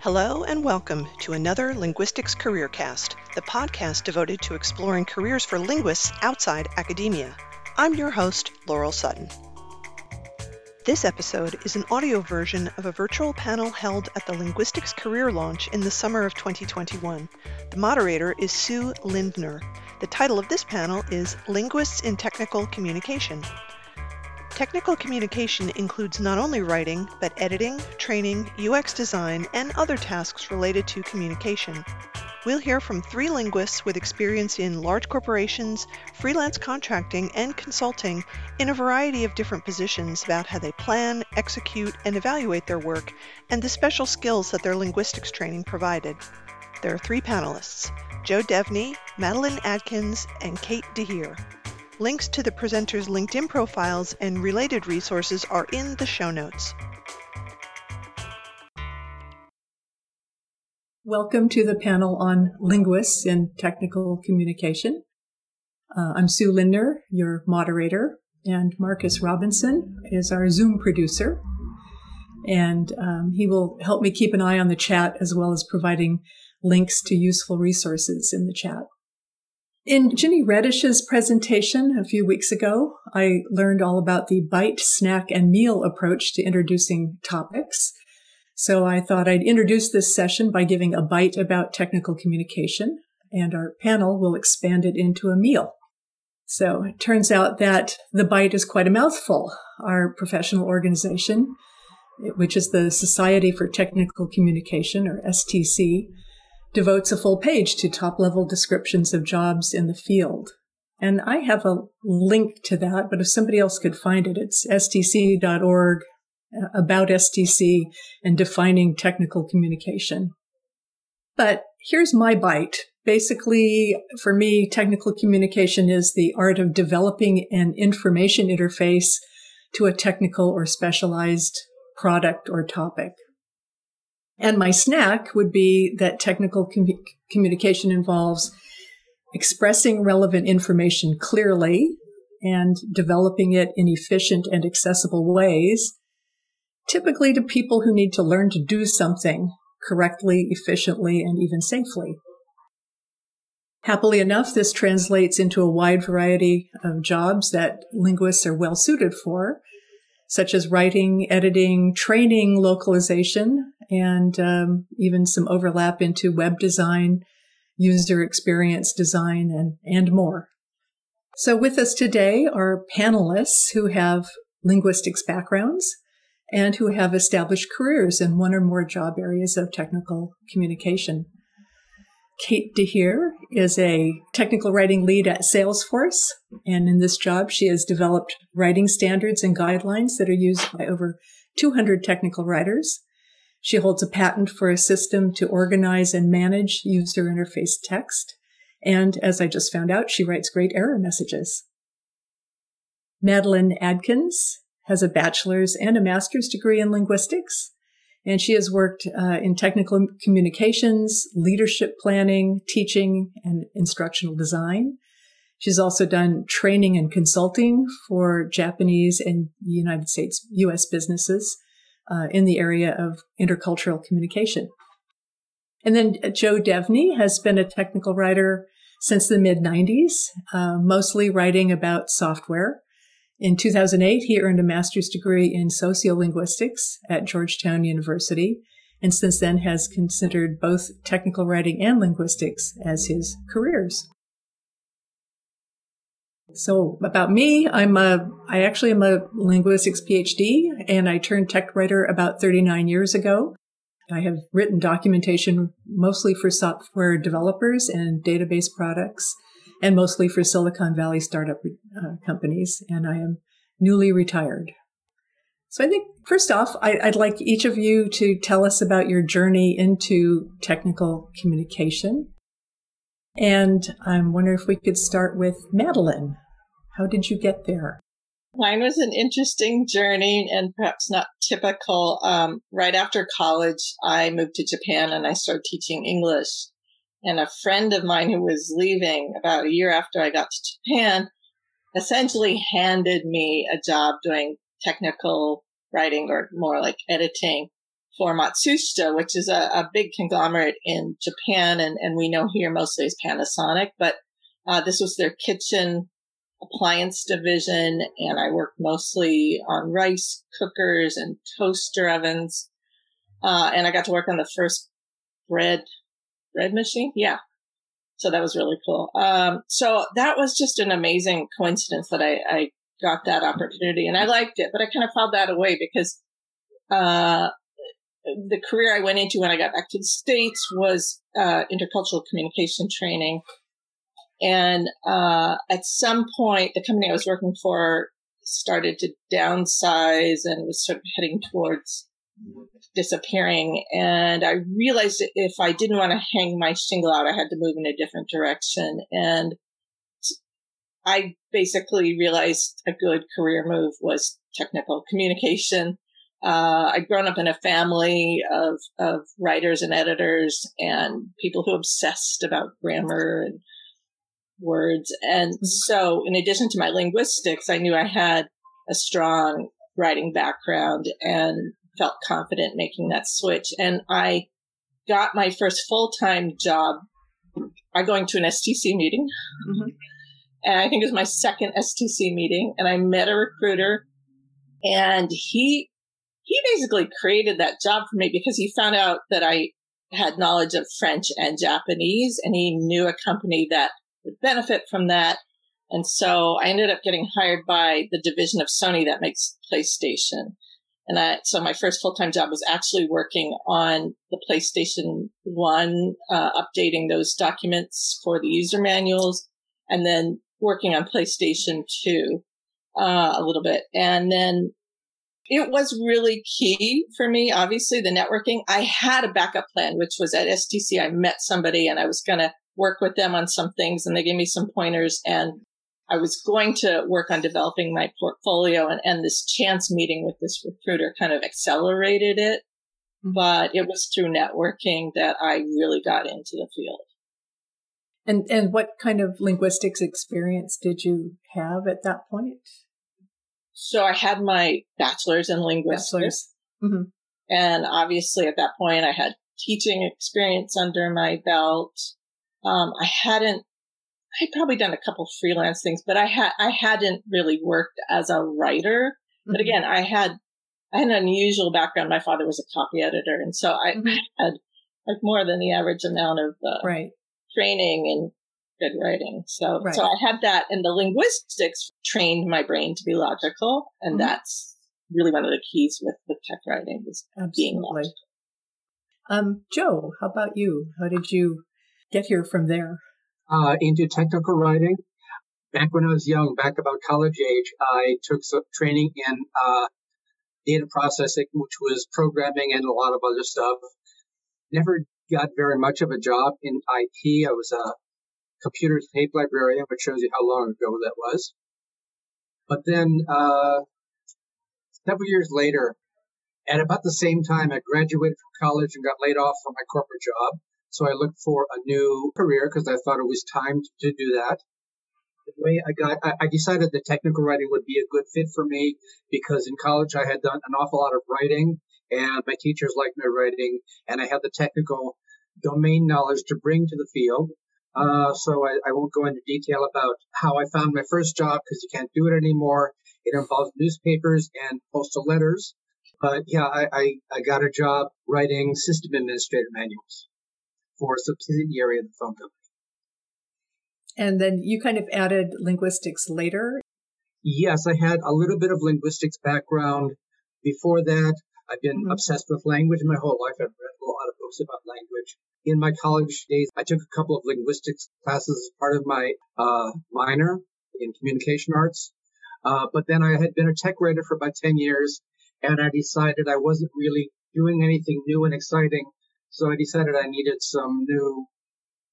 Hello and welcome to another Linguistics Career Cast, the podcast devoted to exploring careers for linguists outside academia. I'm your host, Laurel Sutton. This episode is an audio version of a virtual panel held at the Linguistics Career Launch in the summer of 2021. The moderator is Sue Lindner. The title of this panel is Linguists in Technical Communication. Technical communication includes not only writing, but editing, training, UX design, and other tasks related to communication. We'll hear from three linguists with experience in large corporations, freelance contracting, and consulting in a variety of different positions about how they plan, execute, and evaluate their work and the special skills that their linguistics training provided. There are three panelists Joe Devney, Madeleine Adkins, and Cate de Heer. Links to the presenters' LinkedIn profiles and related resources are in the show notes. Welcome to the panel on linguists in technical communication. Uh, I'm Sue Lindner, your moderator, and Marcus Robinson is our Zoom producer. And um, he will help me keep an eye on the chat as well as providing links to useful resources in the chat. In Ginny Redish's presentation a few weeks ago, I learned all about the bite, snack, and meal approach to introducing topics. So I thought I'd introduce this session by giving a bite about technical communication, and our panel will expand it into a meal. So it turns out that the bite is quite a mouthful. Our professional organization, which is the Society for Technical Communication, or STC, devotes a full page to top level descriptions of jobs in the field. And I have a link to that, but if somebody else could find it, it's stc.org uh, about STC and defining technical communication. But here's my bite. Basically, for me, technical communication is the art of developing an information interface to a technical or specialized product or topic. And my snack would be that technical com- communication involves expressing relevant information clearly and developing it in efficient and accessible ways, typically to people who need to learn to do something correctly, efficiently, and even safely. Happily enough, this translates into a wide variety of jobs that linguists are well suited for, such as writing, editing, training, localization, and um, even some overlap into web design, user experience design, and, and more. So with us today are panelists who have linguistics backgrounds and who have established careers in one or more job areas of technical communication. Cate de Heer is a technical writing lead at Salesforce. And in this job, she has developed writing standards and guidelines that are used by over 200 technical writers. She holds a patent for a system to organize and manage user interface text. And as I just found out, she writes great error messages. Madeleine Adkins has a bachelor's and a master's degree in linguistics, and she has worked uh, in technical communications, leadership planning, teaching, and instructional design. She's also done training and consulting for Japanese and United States, US businesses uh, in the area of intercultural communication. And then Joe Devney has been a technical writer since the mid 90s, uh, mostly writing about software. In 2008, he earned a master's degree in sociolinguistics at Georgetown University, and since then has considered both technical writing and linguistics as his careers. So about me, I'm a, I actually am a linguistics PhD and I turned tech writer about 39 years ago. I have written documentation mostly for software developers and database products and mostly for Silicon Valley startup uh, companies. And I am newly retired. So I think first off, I, I'd like each of you to tell us about your journey into technical communication and I'm wondering if we could start with Madeleine. How did you get there? Mine was an interesting journey and perhaps not typical. Um, right after college, I moved to Japan and I started teaching English. And a friend of mine who was leaving about a year after I got to Japan essentially handed me a job doing technical writing or more like editing for Matsushita, which is a, a big conglomerate in Japan, and, and we know here mostly as Panasonic, but uh, this was their kitchen appliance division, and I worked mostly on rice cookers and toaster ovens. Uh, and I got to work on the first bread bread machine. Yeah, so that was really cool. Um, so that was just an amazing coincidence that I, I got that opportunity, and I liked it, but I kind of filed that away because uh, the career I went into when I got back to the states was uh, intercultural communication training and uh, at some point, the company I was working for started to downsize and was sort of heading towards disappearing. And I realized that if I didn't want to hang my shingle out, I had to move in a different direction. And I basically realized a good career move was technical communication. Uh, I'd grown up in a family of, of writers and editors and people who obsessed about grammar and words. And mm-hmm. so, in addition to my linguistics, I knew I had a strong writing background and felt confident making that switch. And I got my first full time job by going to an STC meeting. Mm-hmm. And I think it was my second STC meeting. And I met a recruiter and he, he basically created that job for me because he found out that I had knowledge of French and Japanese and he knew a company that would benefit from that. And so I ended up getting hired by the division of Sony that makes PlayStation. And I, so my first full time job was actually working on the PlayStation 1, uh, updating those documents for the user manuals, and then working on PlayStation 2 uh, a little bit. And then it was really key for me, obviously, the networking. I had a backup plan, which was at STC. I met somebody and I was going to work with them on some things and they gave me some pointers and I was going to work on developing my portfolio and, and this chance meeting with this recruiter kind of accelerated it. Mm-hmm. But it was through networking that I really got into the field. And and what kind of linguistics experience did you have at that point? So I had my bachelor's in linguistics. Mm-hmm. And obviously at that point I had teaching experience under my belt. Um, I hadn't, I'd probably done a couple freelance things, but I had, I hadn't really worked as a writer. Mm-hmm. But again, I had, I had an unusual background. My father was a copy editor. And so I mm-hmm. had like more than the average amount of uh, right. training and good writing. So, right. so I had that and the linguistics trained my brain to be logical. And mm-hmm. that's really one of the keys with, with tech writing is Absolutely. being logical. Um, Joe, how about you? How did you get here from there? Uh, into technical writing. Back when I was young, back about college age, I took some training in uh, data processing, which was programming and a lot of other stuff. Never got very much of a job in IT. I was a computer tape librarian, which shows you how long ago that was. But then, uh, several years later, at about the same time, I graduated from college and got laid off from my corporate job. So I looked for a new career because I thought it was time to do that. The way I got, I decided that technical writing would be a good fit for me because in college I had done an awful lot of writing and my teachers liked my writing and I had the technical domain knowledge to bring to the field. Uh, so I, I, won't go into detail about how I found my first job because you can't do it anymore. It involves newspapers and postal letters. But yeah, I, I, I got a job writing system administrator manuals for a subsidiary of the phone company. And then you kind of added linguistics later? Yes, I had a little bit of linguistics background. Before that, I've been mm-hmm. obsessed with language my whole life. I've read a lot of books about language. In my college days, I took a couple of linguistics classes as part of my uh, minor in communication arts. Uh, but then I had been a tech writer for about 10 years, and I decided I wasn't really doing anything new and exciting so I decided I needed some new,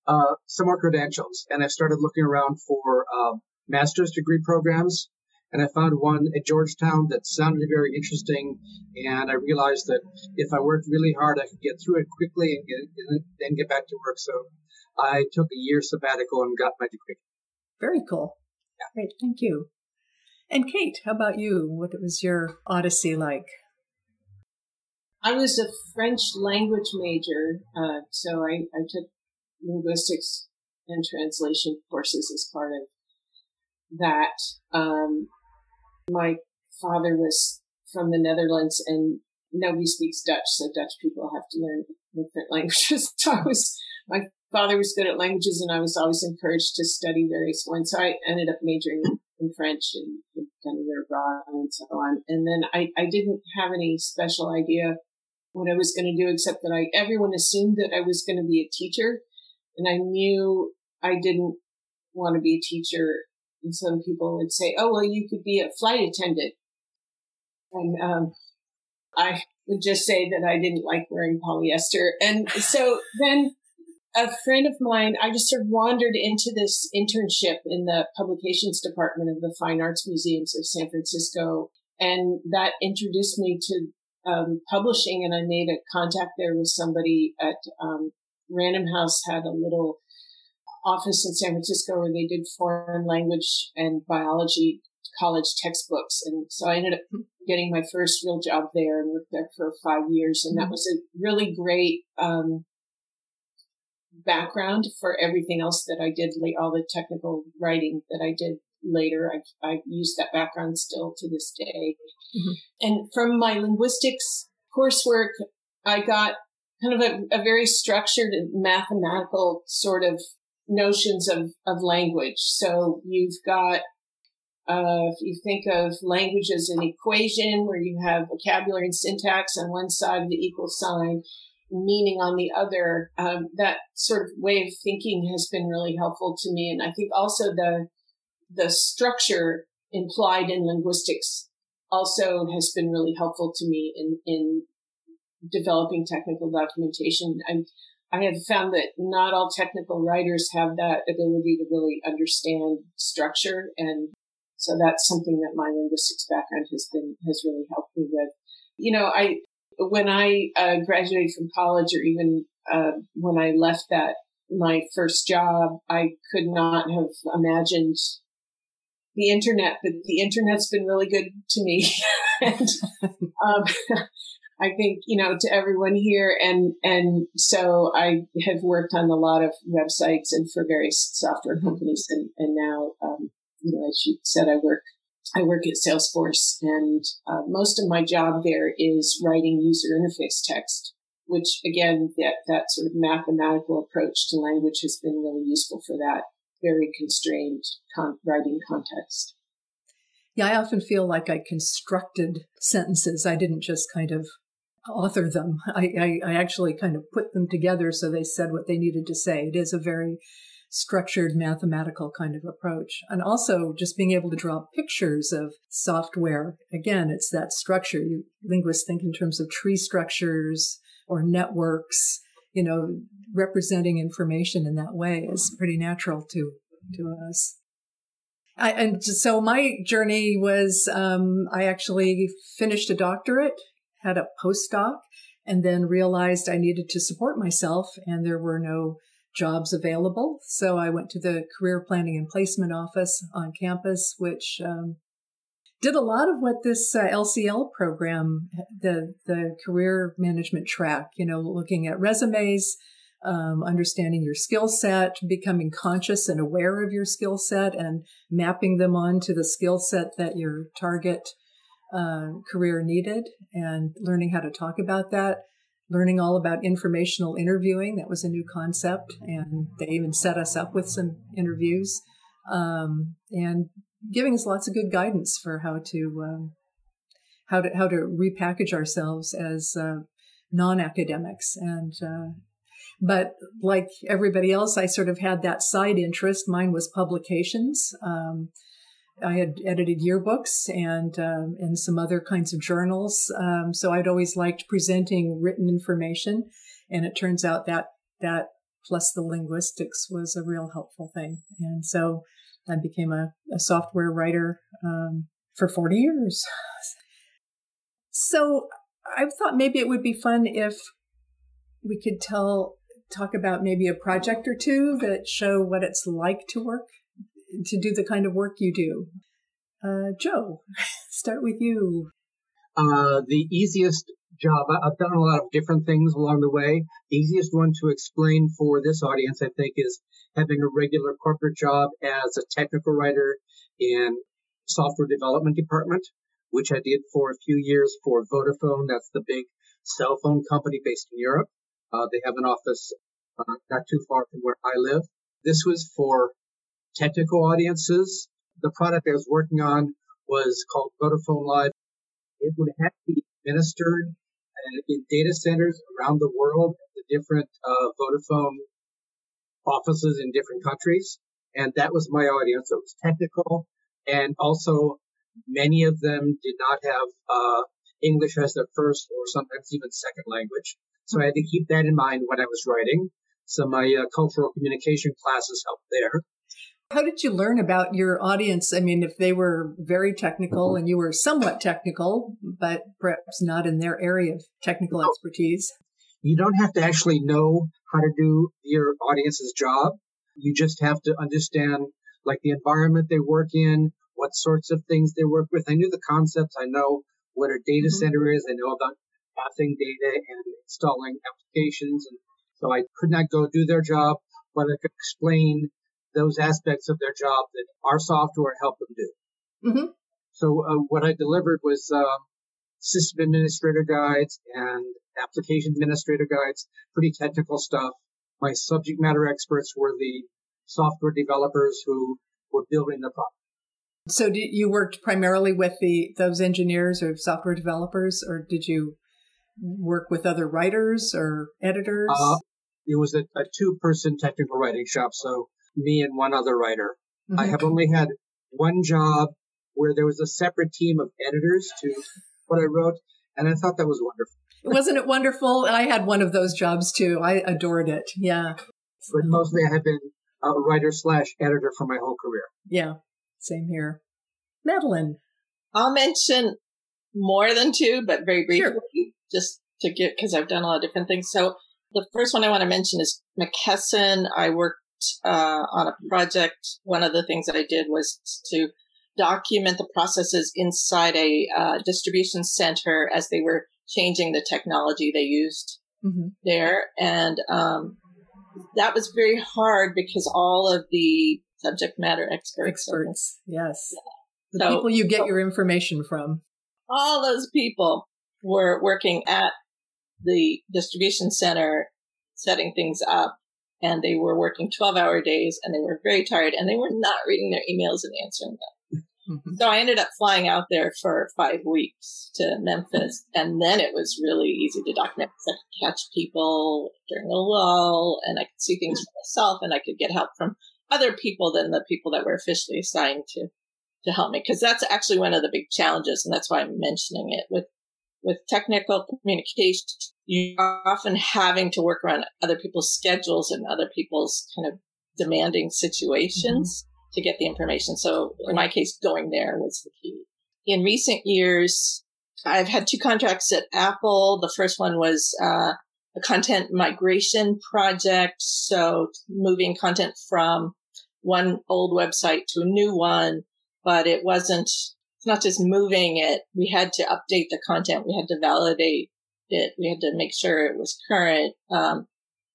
uh, some more credentials. And I started looking around for uh, master's degree programs. And I found one at Georgetown that sounded very interesting. And I realized that if I worked really hard, I could get through it quickly and, get, then get back to work. So I took a year sabbatical and got my degree. Very cool. Yeah. Great. Thank you. And Cate, how about you? What was your odyssey like? I was a French language major, uh, so I, I took linguistics and translation courses as part of that. Um, my father was from the Netherlands and nobody speaks Dutch, so Dutch people have to learn different languages. so I was, my father was good at languages and I was always encouraged to study various ones. So I ended up majoring in French and kind of abroad and so on. And then I, I didn't have any special idea what I was going to do, except that I, everyone assumed that I was going to be a teacher. And I knew I didn't want to be a teacher. And some people would say, oh, well, you could be a flight attendant. And, um, I would just say that I didn't like wearing polyester. And so then a friend of mine, I just sort of wandered into this internship in the publications department of the Fine Arts Museums of San Francisco. And that introduced me to um, publishing. And I made a contact there with somebody at um, Random House had a little office in San Francisco where they did foreign language and biology college textbooks. And so I ended up getting my first real job there and worked there for five years. And that mm-hmm. was a really great, um, background for everything else that I did, like all the technical writing that I did later. I've, I've used that background still to this day. Mm-hmm. And from my linguistics coursework, I got kind of a, a very structured and mathematical sort of notions of, of language. So you've got uh, if you think of language as an equation where you have vocabulary and syntax on one side of the equal sign, meaning on the other, um, that sort of way of thinking has been really helpful to me. And I think also the the structure implied in linguistics also has been really helpful to me in in developing technical documentation. I I have found that not all technical writers have that ability to really understand structure and so that's something that my linguistics background has been, has really helped me with. You know, I, when I uh, graduated from college or even uh, when I left that, my first job, I could not have imagined the internet, but the internet's been really good to me. and, um, I think, you know, to everyone here. And, and so I have worked on a lot of websites and for various software companies. And, and now, um, you know, as you said, I work I work at Salesforce, and uh, most of my job there is writing user interface text, which again, that that sort of mathematical approach to language has been really useful for that very constrained con- writing context. Yeah, I often feel like I constructed sentences. I didn't just kind of author them. I, I, I actually kind of put them together so they said what they needed to say. It is a very structured mathematical kind of approach. And also just being able to draw pictures of software. Again, it's that structure. You, linguists think in terms of tree structures or networks, you know, representing information in that way is pretty natural to, to us. I, and so my journey was, um, I actually finished a doctorate, had a postdoc, and then realized I needed to support myself and there were no jobs available. So I went to the career planning and placement office on campus, which um, did a lot of what this uh, LCL program, the the career management track, you know, looking at resumes, um, understanding your skill set, becoming conscious and aware of your skill set, and mapping them onto the skill set that your target uh, career needed, and learning how to talk about that learning all about informational interviewing. That was a new concept, and they even set us up with some interviews um, and giving us lots of good guidance for how to um, how to how to repackage ourselves as uh, non-academics and. Uh, but like everybody else, I sort of had that side interest. Mine was publications. Um, I had edited yearbooks and um, and some other kinds of journals. Um, so I'd always liked presenting written information, and it turns out that that plus the linguistics was a real helpful thing. And so I became a, a software writer um, for 40 years. so I thought maybe it would be fun if we could tell talk about maybe a project or two that show what it's like to work to do the kind of work you do. Uh, Joe, start with you. Uh, the easiest job. I've done a lot of different things along the way. The easiest one to explain for this audience, I think, is having a regular corporate job as a technical writer in software development department, which I did for a few years for Vodafone. That's the big cell phone company based in Europe. Uh, they have an office uh, not too far from where I live. This was for technical audiences. The product I was working on was called Vodafone Live. It would have to be administered uh, in data centers around the world, the different uh, Vodafone offices in different countries. And that was my audience. It was technical. And also, many of them did not have uh, English as their first or sometimes even second language. So I had to keep that in mind when I was writing. So my uh, cultural communication classes helped there. How did you learn about your audience? I mean, if they were very technical and you were somewhat technical, but perhaps not in their area of technical expertise. You don't have to actually know how to do your audience's job. You just have to understand like the environment they work in, what sorts of things they work with. I knew the concepts. I know what a data mm-hmm. center is. I know about passing data and installing applications. And so I could not go do their job, but I could explain those aspects of their job that our software helped them do. Mm-hmm. So uh, what I delivered was uh, system administrator guides and application administrator guides, pretty technical stuff. My subject matter experts were the software developers who were building the product. So you worked primarily with the those engineers or software developers, or did you work with other writers or editors? Uh, it was a, a two person technical writing shop, so me and one other writer. Mm-hmm. I have only had one job where there was a separate team of editors to what I wrote, and I thought that was wonderful. Wasn't it wonderful? I had one of those jobs too. I adored it. Yeah. But mostly I have been a writer slash editor for my whole career. Yeah. Same here. Madeleine. I'll mention more than two, but very briefly, sure. just to get, because I've done a lot of different things. So the first one I want to mention is McKesson. I worked uh, on a project. One of the things that I did was to document the processes inside a uh, distribution center as they were changing the technology they used mm-hmm. there. And um, that was very hard because all of the subject matter experts. Experts, yes. Yeah. The so, people you get so your information from. All those people were working at the distribution center, setting things up, and they were working 12 hour days and they were very tired and they were not reading their emails and answering them. Mm-hmm. So I ended up flying out there for five weeks to Memphis, and then it was really easy to document because I could catch people during a lull, and I could see things for myself, and I could get help from other people than the people that were officially assigned to to help me. Because that's actually one of the big challenges, and that's why I'm mentioning it with with technical communication. You're often having to work around other people's schedules and other people's kind of demanding situations. Mm-hmm to get the information. So in my case, going there was the key. In recent years, I've had two contracts at Apple. The first one was uh, a content migration project. So moving content from one old website to a new one, but it wasn't, it's not just moving it. We had to update the content. We had to validate it. We had to make sure it was current. Um,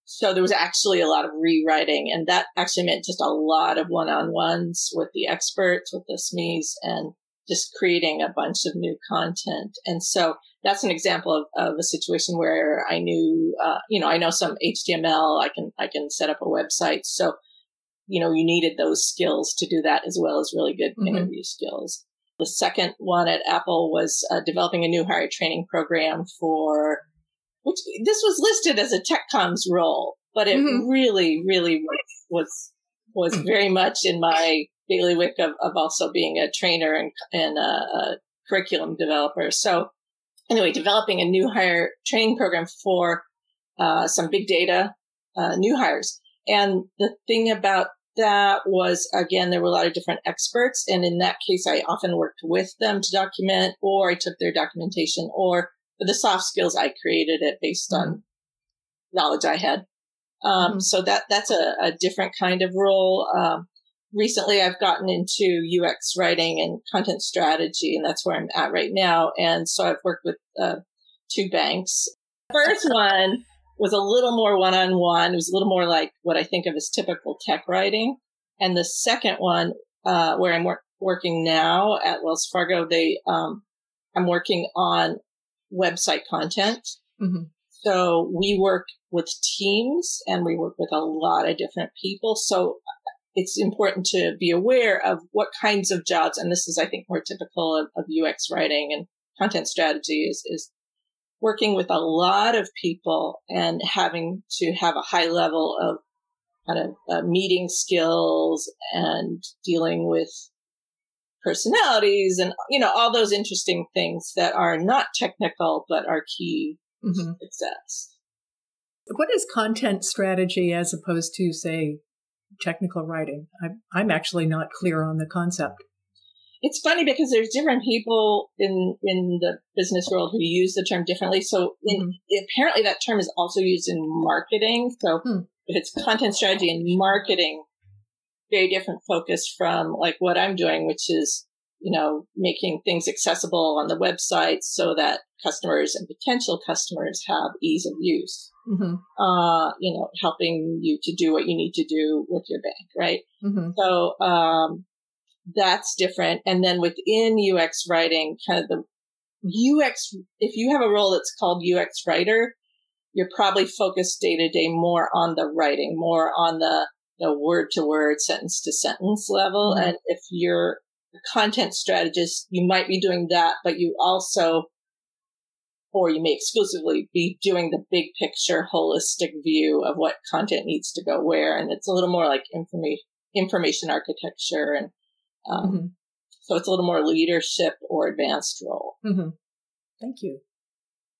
so there was actually a lot of rewriting, and that actually meant just a lot of one-on-ones with the experts, with the SMEs, and just creating a bunch of new content. And so that's an example of, of a situation where I knew, uh, you know, I know some HTML. I can I can set up a website. So, you know, you needed those skills to do that as well as really good mm-hmm. interview skills. The second one at Apple was uh, developing a new hire training program for which this was listed as a tech comms role, but it mm-hmm. really, really was was very much in my bailiwick of, of also being a trainer and, and a, a curriculum developer. So anyway, developing a new hire training program for uh, some big data uh, new hires. And the thing about that was, again, there were a lot of different experts. And in that case, I often worked with them to document, or I took their documentation, or for the soft skills, I created it based on knowledge I had. Um, mm-hmm. So that that's a, a, different kind of role. Um, recently, I've gotten into UX writing and content strategy, and that's where I'm at right now. And so I've worked with uh, two banks. First one was a little more one on one. It was a little more like what I think of as typical tech writing. And the second one, uh, where I'm wor- working now at Wells Fargo, they, um, I'm working on website content. Mm-hmm. So we work with teams and we work with a lot of different people. So it's important to be aware of what kinds of jobs, and this is, I think, more typical of, of UX writing and content strategy is, is working with a lot of people and having to have a high level of kind of uh, meeting skills and dealing with personalities and you know all those interesting things that are not technical but are key mm-hmm. to success. What is content strategy as opposed to say technical writing? I'm, I'm actually not clear on the concept it's funny because there's different people in in the business world who use the term differently. So in, mm-hmm. apparently that term is also used in marketing. So hmm. it's content strategy and marketing, very different focus from like what I'm doing, which is you know making things accessible on the website so that customers and potential customers have ease of use. Mm-hmm. Uh, you know, helping you to do what you need to do with your bank, right? Mm-hmm. So um, that's different. And then within UX writing, kind of the UX, if you have a role that's called UX writer, you're probably focused day to day more on the writing, more on the, the word to word, sentence to sentence level. Mm-hmm. And if you're a content strategist, you might be doing that, but you also, or you may exclusively be doing the big picture, holistic view of what content needs to go where. And it's a little more like information, information architecture and um, mm-hmm. So it's a little more leadership or advanced role. Mm-hmm. Thank you.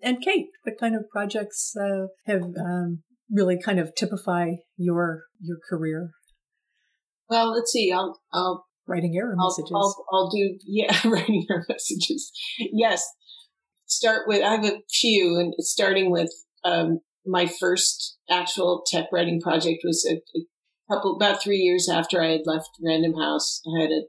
And Cate, what kind of projects uh, have um, really kind of typify your your career? Well, let's see. I'll, I'll writing error I'll, messages. I'll, I'll do yeah, writing error messages. Yes. Start with I have a few, and starting with um, my first actual tech writing project was a, a couple about three years after I had left Random House. I had a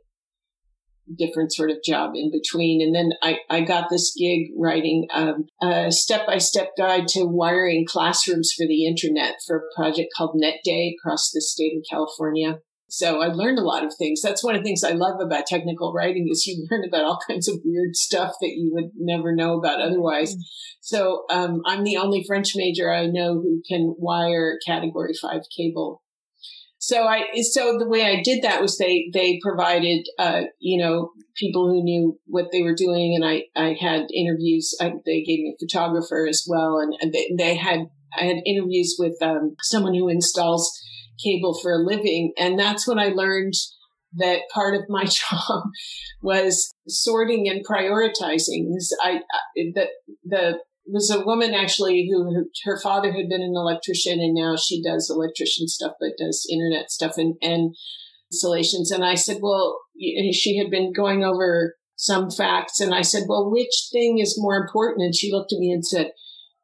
different sort of job in between. And then I, I got this gig writing um, a step by step guide to wiring classrooms for the internet for a project called NetDay across the state of California. So I learned a lot of things. That's one of the things I love about technical writing is you learn about all kinds of weird stuff that you would never know about otherwise. Mm-hmm. So um, I'm the only French major I know who can wire category five cable so I, so the way I did that was they, they provided, uh, you know, people who knew what they were doing. And I, I had interviews. I, they gave me a photographer as well. And, and they, they, had, I had interviews with, um, someone who installs cable for a living. And that's when I learned that part of my job was sorting and prioritizing. I, the, the was a woman actually who her, her, father had been an electrician and now she does electrician stuff but does internet stuff and, and installations. And i said well she had been going over some facts and i said well which thing is more important? And she looked at me and said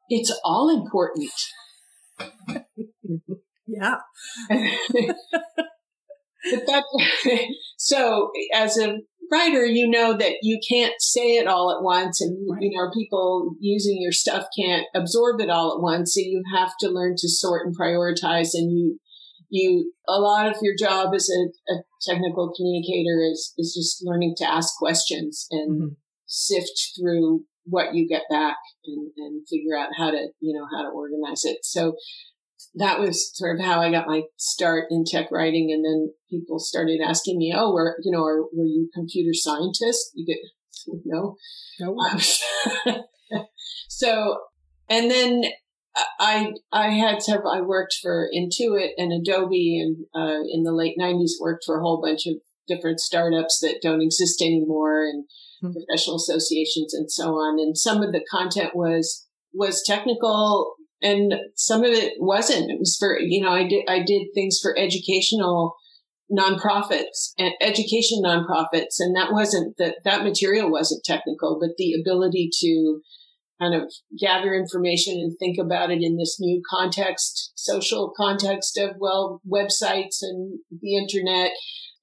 it's all important. Yeah. But that so as a writer, you know that you can't say it all at once and, right. you know, people using your stuff can't absorb it all at once. So you have to learn to sort and prioritize and you, you, a lot of your job as a, a technical communicator is, is just learning to ask questions and mm-hmm. sift through what you get back and, and figure out how to, you know, how to organize it. So that was sort of how I got my start in tech writing. And then people started asking me, "Oh, were you know, are, were you computer scientist?" You get no, no. Um, so, and then I I had several. I worked for Intuit and Adobe, and uh, in the late '90s, worked for a whole bunch of different startups that don't exist anymore, and mm-hmm. professional associations, and so on. And some of the content was was technical and some of it wasn't. It was for you know I did I did things for educational nonprofits and education nonprofits, and that wasn't that that material wasn't technical, but the ability to kind of gather information and think about it in this new context, social context of well websites and the internet,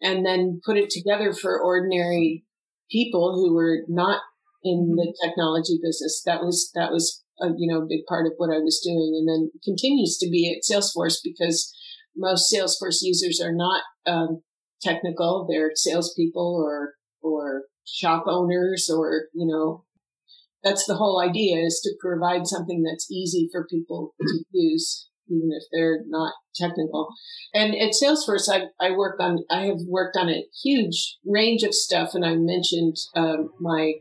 and then put it together for ordinary people who were not in mm-hmm. the technology business. That was that was a, you know, a big part of what I was doing and then continues to be at Salesforce because most Salesforce users are not um, technical. They're salespeople or, or shop owners or, you know, that's the whole idea is to provide something that's easy for people to use, even if they're not technical. And at Salesforce, I, I work on, I have worked on a huge range of stuff. And I mentioned um, my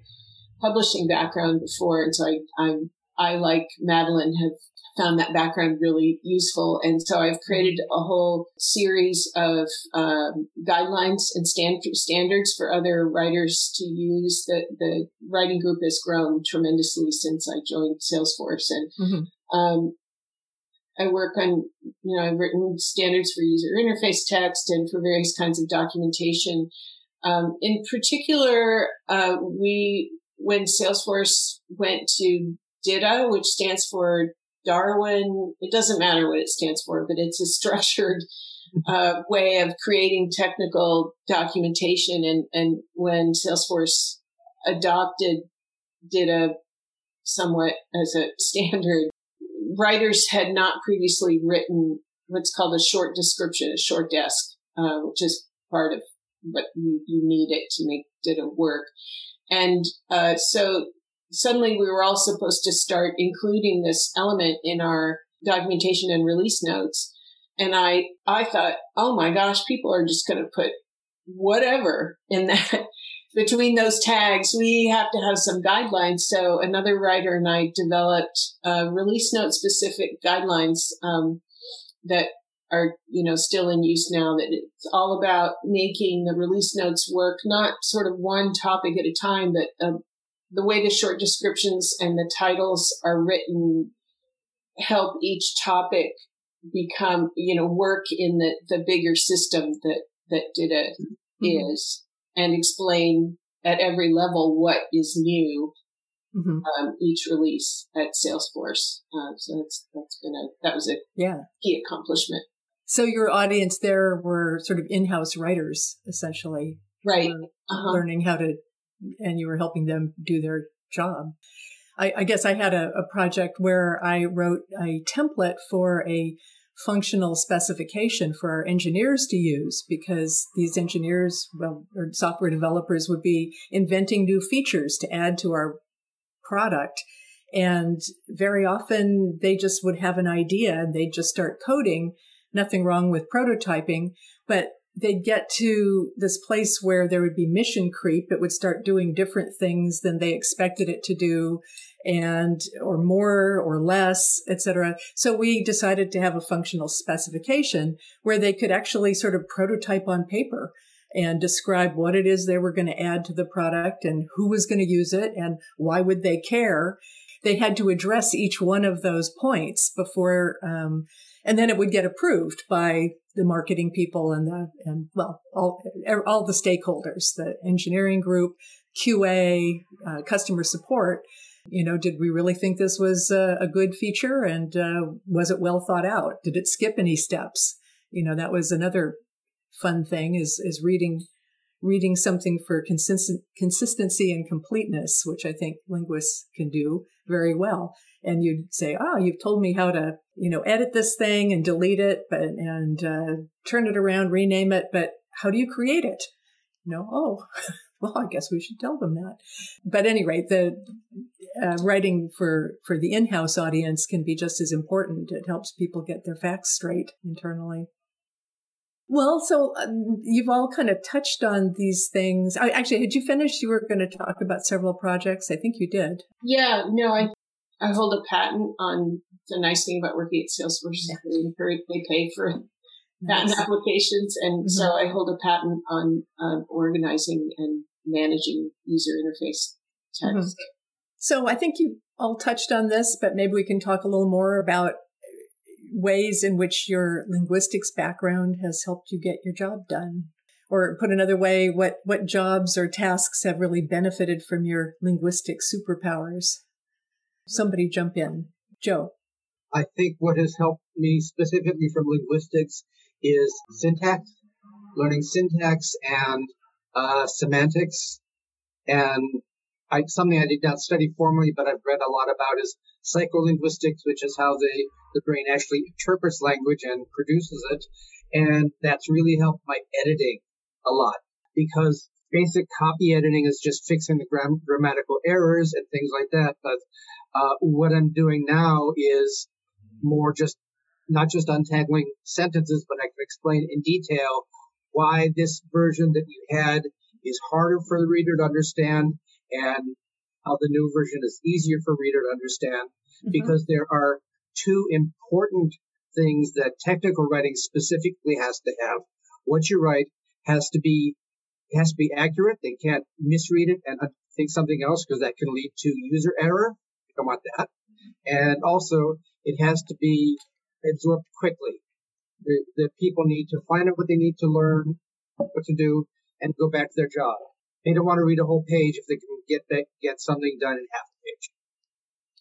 publishing background before. And so I, I'm, I like Madeleine have found that background really useful. And so I've created a whole series of um, guidelines and stand- standards for other writers to use. The, the writing group has grown tremendously since I joined Salesforce. And mm-hmm. um, I work on, you know, I've written standards for user interface text and for various kinds of documentation. Um, in particular, uh, we, when Salesforce went to DITA, which stands for Darwin, it doesn't matter what it stands for, but it's a structured uh, way of creating technical documentation. And, and when Salesforce adopted DITA somewhat as a standard, writers had not previously written what's called a short description, a short desk, uh, which is part of what you, you need it to make DITA work. And uh, so suddenly we were all supposed to start including this element in our documentation and release notes. And I, I thought, oh my gosh, people are just going to put whatever in that between those tags. We have to have some guidelines. So another writer and I developed uh, release note specific guidelines um, that are you know still in use now that it's all about making the release notes work not sort of one topic at a time but uh, the way the short descriptions and the titles are written help each topic become, you know, work in the, the bigger system that, that DITA mm-hmm. is and explain at every level what is new mm-hmm. um, each release at Salesforce. Uh, so that's, that's been a, that was a yeah. key accomplishment. So your audience there were sort of in-house writers, essentially. Right. Uh-huh. Learning how to and you were helping them do their job. I, I guess I had a, a project where I wrote a template for a functional specification for our engineers to use because these engineers, well, or software developers would be inventing new features to add to our product. And very often they just would have an idea and they'd just start coding. Nothing wrong with prototyping, but they'd get to this place where there would be mission creep. It would start doing different things than they expected it to do and or more or less, etc. So we decided to have a functional specification where they could actually sort of prototype on paper and describe what it is they were going to add to the product and who was going to use it and why would they care. They had to address each one of those points before, um, and then it would get approved by the marketing people and the and well all all the stakeholders, the engineering group, QA, uh, customer support. You know, did we really think this was a, a good feature, and uh, was it well thought out? Did it skip any steps? You know, that was another fun thing is is reading reading something for consistent consistency and completeness, which I think linguists can do very well and you'd say, "Oh, you've told me how to, you know, edit this thing and delete it, but and uh, turn it around, rename it, but how do you create it?" You know, oh, well, I guess we should tell them that. But anyway, the uh, writing for for the in-house audience can be just as important. It helps people get their facts straight internally. Well, so um, you've all kind of touched on these things. I, actually, had you finished? You were going to talk about several projects. I think you did. Yeah, no, I I hold a patent on the nice thing about working at Salesforce is they, they pay for patent applications. And mm-hmm. so I hold a patent on uh, organizing and managing user interface text. Mm-hmm. So I think you all touched on this, but maybe we can talk a little more about ways in which your linguistics background has helped you get your job done. Or put another way, what, what jobs or tasks have really benefited from your linguistic superpowers? Somebody jump in. Joe. I think what has helped me specifically from linguistics is syntax, learning syntax and uh, semantics. And I, something I did not study formally, but I've read a lot about is psycholinguistics, which is how the, the brain actually interprets language and produces it. And that's really helped my editing a lot because basic copy editing is just fixing the gram- grammatical errors and things like that. But uh, what I'm doing now is more just not just untangling sentences, but I can explain in detail why this version that you had is harder for the reader to understand and how the new version is easier for reader to understand mm-hmm. because there are two important things that technical writing specifically has to have. What you write has to be has to be accurate. They can't misread it and think something else because that can lead to user error. You don't want that. And also, it has to be absorbed quickly. The, the people need to find out what they need to learn, what to do, and go back to their job. They don't want to read a whole page if they can get that, get something done in half a page.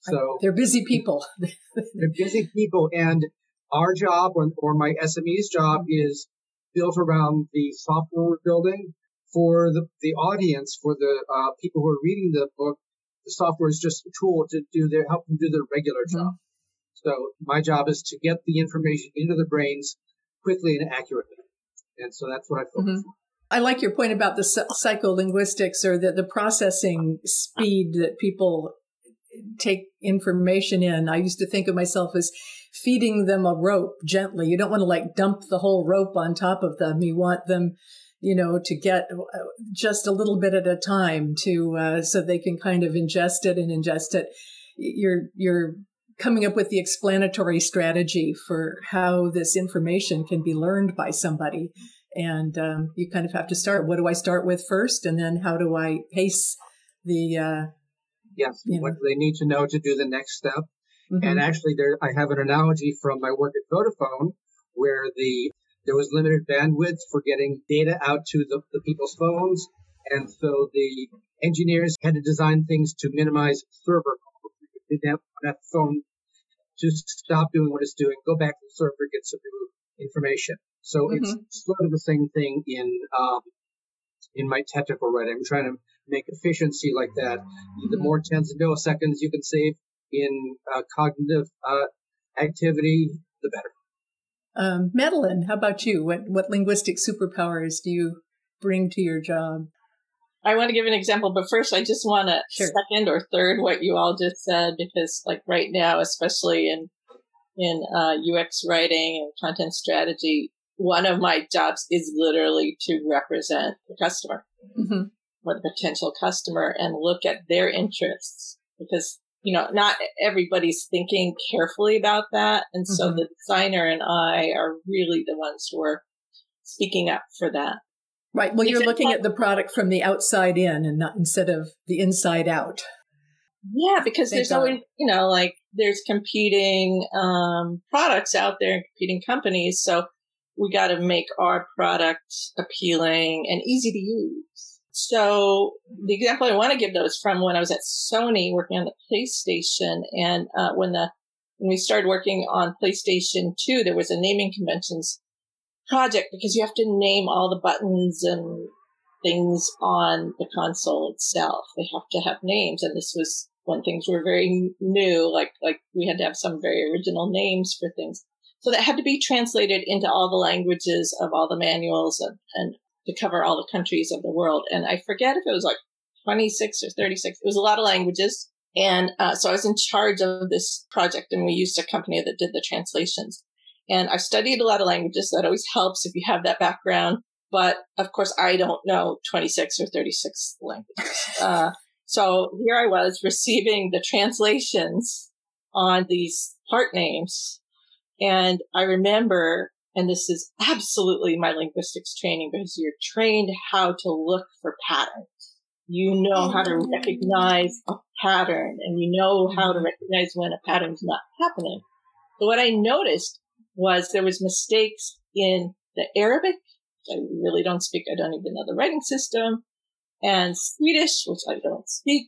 So they're busy people. they're busy people, and our job or, or my SME's job is built around the software we're building for the, the audience, for the uh, people who are reading the book. The software is just a tool to do their help them do their regular mm-hmm. job. Mm-hmm. So my job is to get the information into the brains quickly and accurately, and so that's what I focus mm-hmm. on. I like your point about the psycholinguistics or the, the processing speed that people take information in. I used to think of myself as feeding them a rope gently. You don't want to like dump the whole rope on top of them. You want them, you know, to get uh, just a little bit at a time to, uh, so they can kind of ingest it and ingest it. You're, you're coming up with the explanatory strategy for how this information can be learned by somebody and um, you kind of have to start. What do I start with first, and then how do I pace the? Uh, yes, you know. what do they need to know to do the next step? Mm-hmm. And actually, there I have an analogy from my work at Vodafone, where the there was limited bandwidth for getting data out to the, the people's phones, and so the engineers had to design things to minimize server calls. They didn't have phone to stop doing what it's doing, go back to the server, get some new information. So mm-hmm. it's sort of the same thing in um, in my technical writing. I'm trying to make efficiency like that. Mm-hmm. The more tens of milliseconds you can save in uh, cognitive uh, activity, the better. Um, Madeleine, how about you? What what linguistic superpowers do you bring to your job? I want to give an example, but first I just want to sure. second or third what you all just said because, like right now, especially in in uh, UX writing and content strategy, one of my jobs is literally to represent the customer mm-hmm. or the potential customer and look at their interests because you know not everybody's thinking carefully about that and so mm-hmm. the designer and i are really the ones who are speaking up for that right well you're looking at the product from the outside in and not instead of the inside out yeah because Thank there's God. always you know like there's competing um, products out there and competing companies so we got to make our product appealing and easy to use. So the example I want to give though is from when I was at Sony working on the PlayStation and uh, when the when we started working on PlayStation 2, there was a naming conventions project because you have to name all the buttons and things on the console itself. They have to have names. And this was when things were very new, like, like we had to have some very original names for things. So that had to be translated into all the languages of all the manuals and, and to cover all the countries of the world. And I forget if it was like 26 or 36. It was a lot of languages. And uh, so I was in charge of this project and we used a company that did the translations. And I've studied a lot of languages. That always helps if you have that background. But of course, I don't know 26 or 36 languages. Uh, so here I was receiving the translations on these part names and I remember, and this is absolutely my linguistics training because you're trained how to look for patterns. You know how to mm-hmm. recognize a pattern and you know how to mm-hmm. recognize when a pattern's not happening. So what I noticed was there was mistakes in the Arabic, I really don't speak. I don't even know the writing system and Swedish, which I don't speak.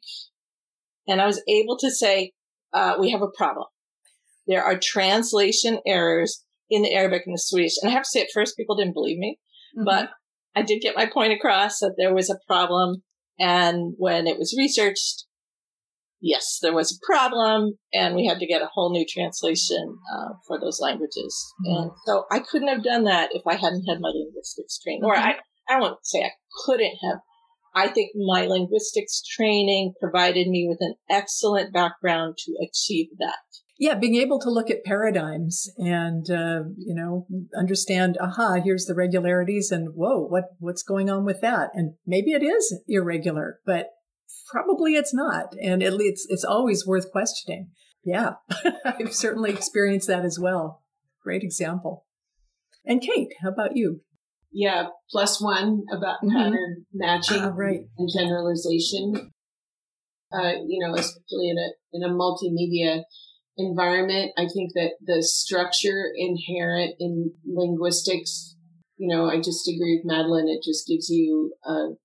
And I was able to say, uh, we have a problem there are translation errors in the Arabic and the Swedish. And I have to say, at first, people didn't believe me, mm-hmm. but I did get my point across that there was a problem And when it was researched, yes, there was a problem and we had to get a whole new translation uh, for those languages. Mm-hmm. And so I couldn't have done that if I hadn't had my linguistics training. Mm-hmm. Or I, I don't say I couldn't have. I think my linguistics training provided me with an excellent background to achieve that. Yeah, being able to look at paradigms and uh, you know understand, aha, here's the regularities, and whoa, what what's going on with that? And maybe it is irregular, but probably it's not, and it, it's it's always worth questioning. Yeah, I've certainly experienced that as well. Great example. And Cate, how about you? Yeah, plus one about mm-hmm. pattern matching ah, right. and generalization. Uh, you know, especially in a in a multimedia environment, I think that the structure inherent in linguistics, you know, I just agree with Madeleine. It just gives you, uh,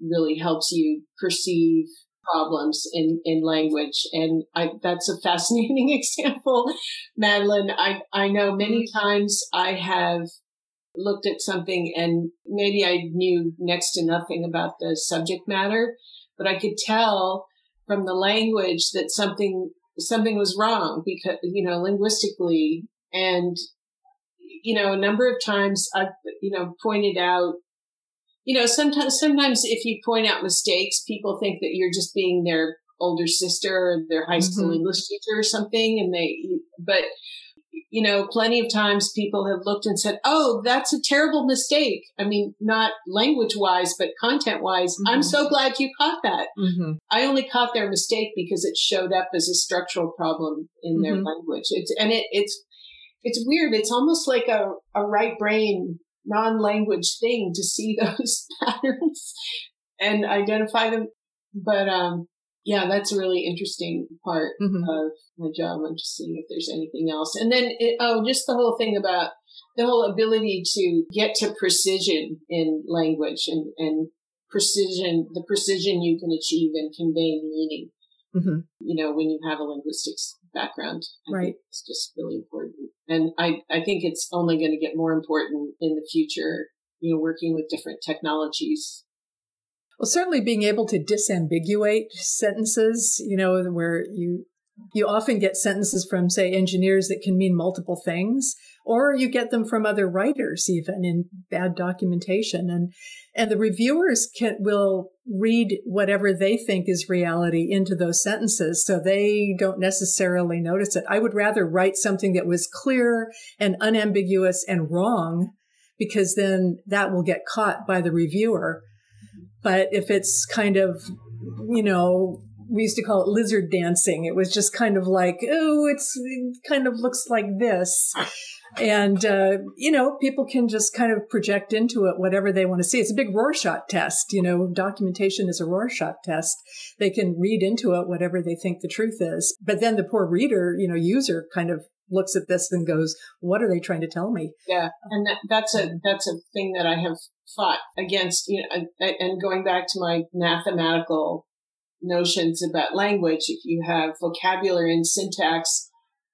really helps you perceive problems in, in language. And I, that's a fascinating example, Madeleine. I, I know many times I have looked at something and maybe I knew next to nothing about the subject matter, but I could tell from the language that something something was wrong because you know linguistically and you know a number of times I've you know pointed out you know sometimes sometimes if you point out mistakes people think that you're just being their older sister or their high school mm-hmm. English teacher or something and they but you know, plenty of times people have looked and said, Oh, that's a terrible mistake. I mean, not language wise, but content wise. Mm-hmm. I'm so glad you caught that. Mm-hmm. I only caught their mistake because it showed up as a structural problem in mm-hmm. their language. It's, and it, it's, it's weird. It's almost like a, a right brain non-language thing to see those patterns and identify them. But, um, yeah, that's a really interesting part mm-hmm. of my job. I'm just seeing if there's anything else. And then, it, oh, just the whole thing about the whole ability to get to precision in language and, and precision, the precision you can achieve in conveying meaning. Mm-hmm. You know, when you have a linguistics background, I right? it's just really important, and I I think it's only going to get more important in the future. You know, working with different technologies well, certainly being able to disambiguate sentences, you know, where you you often get sentences from, say, engineers that can mean multiple things, or you get them from other writers, even in bad documentation. And, and the reviewers can, will read whatever they think is reality into those sentences. So they don't necessarily notice it. I would rather write something that was clear and unambiguous and wrong, because then that will get caught by the reviewer but if it's kind of, you know, we used to call it lizard dancing. It was just kind of like, oh, it's it kind of looks like this. And, uh, you know, people can just kind of project into it whatever they want to see. It's a big Rorschach test. You know, documentation is a Rorschach test. They can read into it whatever they think the truth is. But then the poor reader, you know, user kind of looks at this and goes, what are they trying to tell me? Yeah. And that, that's a, um, that's a thing that I have fought against, you know, and going back to my mathematical notions about language, if you have vocabulary and syntax,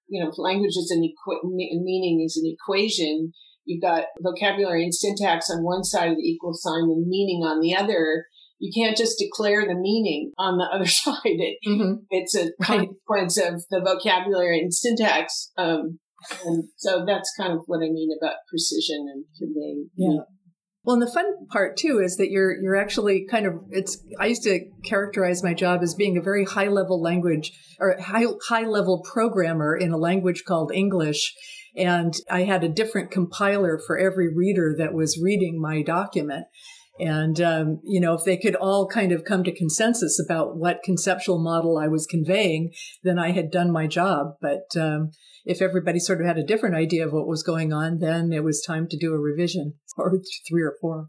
you know, language is an equ- meaning is an equation. You've got vocabulary and syntax on one side of the equal sign and meaning on the other. You can't just declare the meaning on the other side. It, mm-hmm. It's a right. consequence of the vocabulary and syntax. Um, and so that's kind of what I mean about precision and conveying. Yeah. Well, and the fun part too is that you're you're actually kind of it's I used to characterize my job as being a very high level language or high high level programmer in a language called English and I had a different compiler for every reader that was reading my document. And, um, you know, if they could all kind of come to consensus about what conceptual model I was conveying, then I had done my job. But um, if everybody sort of had a different idea of what was going on, then it was time to do a revision or three or four.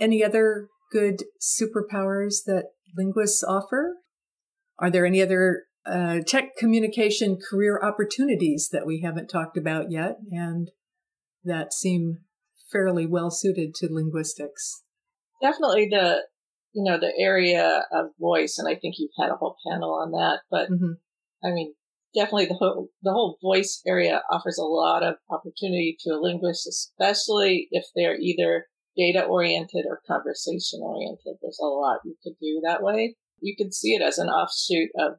Any other good superpowers that linguists offer? Are there any other uh, tech communication career opportunities that we haven't talked about yet and that seem fairly well suited to linguistics? Definitely the you know the area of voice, and I think you've had a whole panel on that. But mm-hmm. I mean, definitely the whole, the whole voice area offers a lot of opportunity to a linguist, especially if they're either data oriented or conversation oriented. There's a lot you could do that way. You could see it as an offshoot of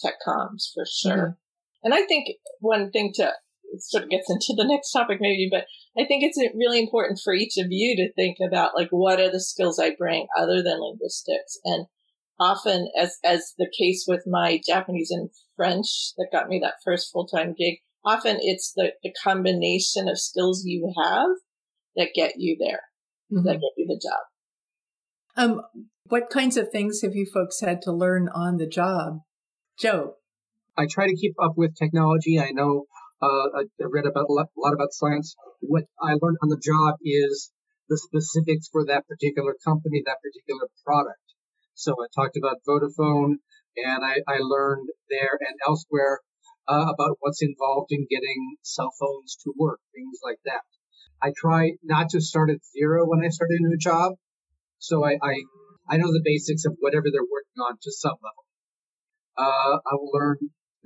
tech comms for sure. Mm-hmm. And I think one thing to sort of gets into the next topic maybe, but I think it's really important for each of you to think about like what are the skills I bring other than linguistics and often as as the case with my Japanese and French that got me that first full-time gig, often it's the, the combination of skills you have that get you there, mm-hmm. that get you the job. Um, what kinds of things have you folks had to learn on the job? Joe. I try to keep up with technology. I know uh, I read about a lot, a lot about science. What I learned on the job is the specifics for that particular company, that particular product. So I talked about Vodafone, and I, I learned there and elsewhere uh, about what's involved in getting cell phones to work, things like that. I try not to start at zero when I start a new job, so I I, I know the basics of whatever they're working on to some level. Uh, I will learn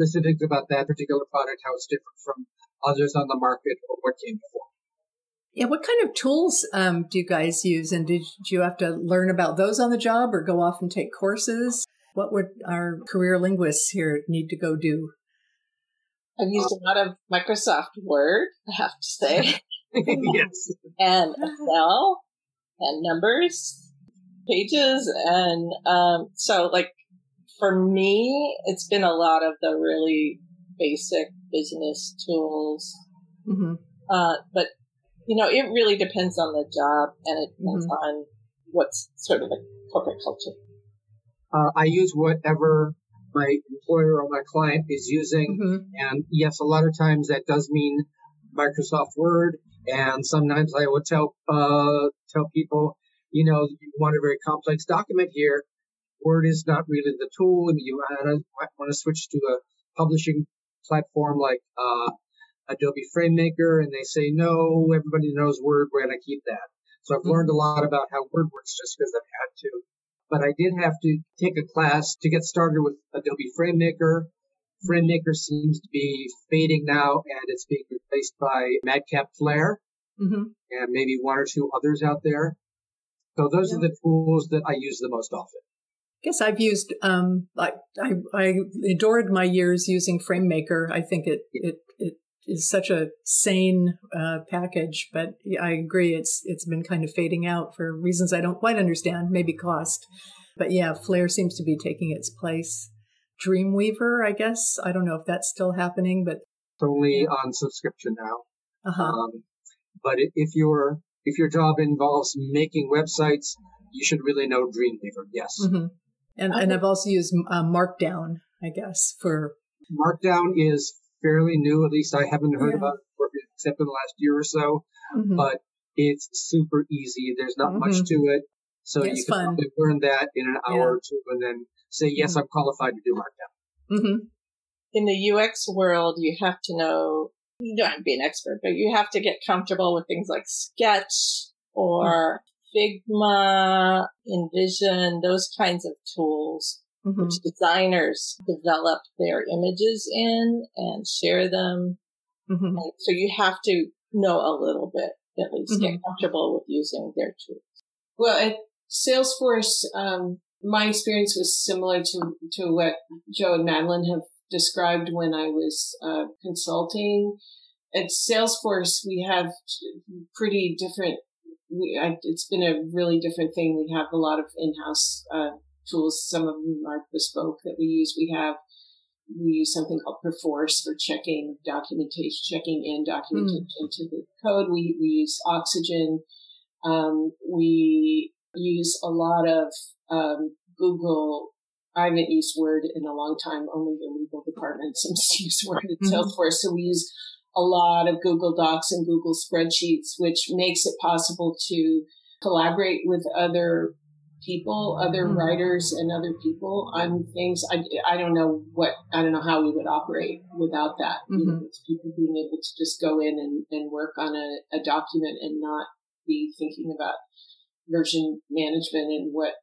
specifics about that particular product, how it's different from others on the market, or what came before. Yeah, what kind of tools um, do you guys use? And did you have to learn about those on the job or go off and take courses? What would our career linguists here need to go do? I've used a lot of Microsoft Word, I have to say. yes. and Excel and numbers, pages. And um, so, like, for me, it's been a lot of the really basic business tools. Mm-hmm. Uh, but you know, it really depends on the job and it depends mm-hmm. on what's sort of the corporate culture. Uh, I use whatever my employer or my client is using. Mm-hmm. And yes, a lot of times that does mean Microsoft Word. And sometimes I will tell, uh, tell people, you know, you want a very complex document here. Word is not really the tool and you might want to switch to a publishing platform like, uh, Adobe FrameMaker, and they say, no, everybody knows Word, we're going to keep that. So I've mm-hmm. learned a lot about how Word works just because I've had to. But I did have to take a class to get started with Adobe FrameMaker. FrameMaker seems to be fading now, and it's being replaced by MadCap Flare, mm-hmm. and maybe one or two others out there. So those yeah. are the tools that I use the most often. I guess I've used um, I, I, I adored my years using FrameMaker. I think it it it is such a sane uh, package, but I agree it's it's been kind of fading out for reasons I don't quite understand, maybe cost. But yeah, Flare seems to be taking its place. Dreamweaver, I guess. I don't know if that's still happening, but it's only on subscription now. Uh-huh. Um, but if your if your job involves making websites, you should really know Dreamweaver. Yes. Mm-hmm. And and I've also used uh, Markdown, I guess, for Markdown is fairly new. At least I haven't heard yeah. about it except in the last year or so. Mm-hmm. But it's super easy. There's not mm-hmm. much to it. So it's you can fun. probably learn that in an hour yeah. or two and then say, yes, mm-hmm. I'm qualified to do Markdown. Mm-hmm. In the UX world, you have to know, you don't have to be an expert, but you have to get comfortable with things like Sketch or Figma, InVision, those kinds of tools mm-hmm. which designers develop their images in and share them. Mm-hmm. And so you have to know a little bit, at least mm-hmm. get comfortable with using their tools. Well, at Salesforce, um, my experience was similar to, to what Joe and Madeleine have described when I was uh, consulting. At Salesforce, we have pretty different. We, I, it's been a really different thing. We have a lot of in-house uh, tools. Some of them are bespoke that we use. We have we use something called Perforce for checking documentation, checking in documentation mm. into the code. We, we use Oxygen. Um, we use a lot of um, Google. I haven't used Word in a long time. Only the legal department seems to use Word mm-hmm. Salesforce. So we use a lot of Google Docs and Google spreadsheets, which makes it possible to collaborate with other people, other mm-hmm. writers and other people on things. I, I don't know what, I don't know how we would operate without that. Mm-hmm. You know, people being able to just go in and, and work on a, a document and not be thinking about version management and what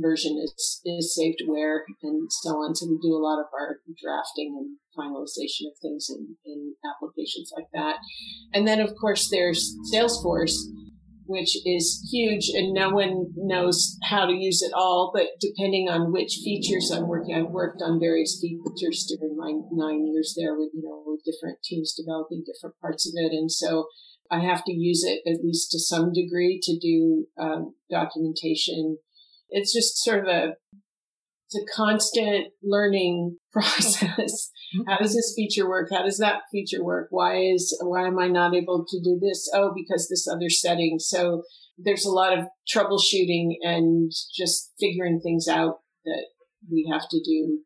version is, is saved where and so on. So we do a lot of our drafting and finalization of things in, in applications like that. And then of course there's Salesforce, which is huge and no one knows how to use it all. But depending on which features I'm working, I've worked on various features during my nine years there with, you know, with different teams developing different parts of it. And so I have to use it at least to some degree to do um, documentation. It's just sort of a it's a constant learning process. How does this feature work? How does that feature work? Why is why am I not able to do this? Oh, because this other setting. So there's a lot of troubleshooting and just figuring things out that we have to do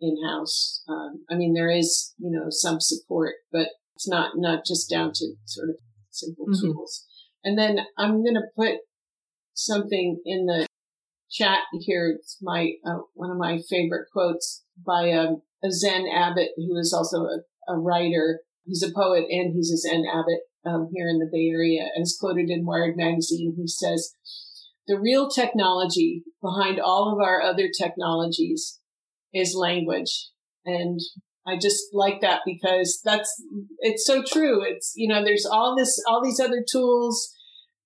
in house. Um, I mean, there is you know some support, but it's not not just down to sort of simple mm-hmm. tools. And then I'm going to put something in the chat here. It's my uh, one of my favorite quotes by a, um, a Zen abbot who is also a, a, writer. He's a poet and he's a Zen abbot um, here in the Bay Area, as quoted in Wired magazine. He says, "The real technology behind all of our other technologies is language." And I just like that because that's it's so true. It's you know, there's all this all these other tools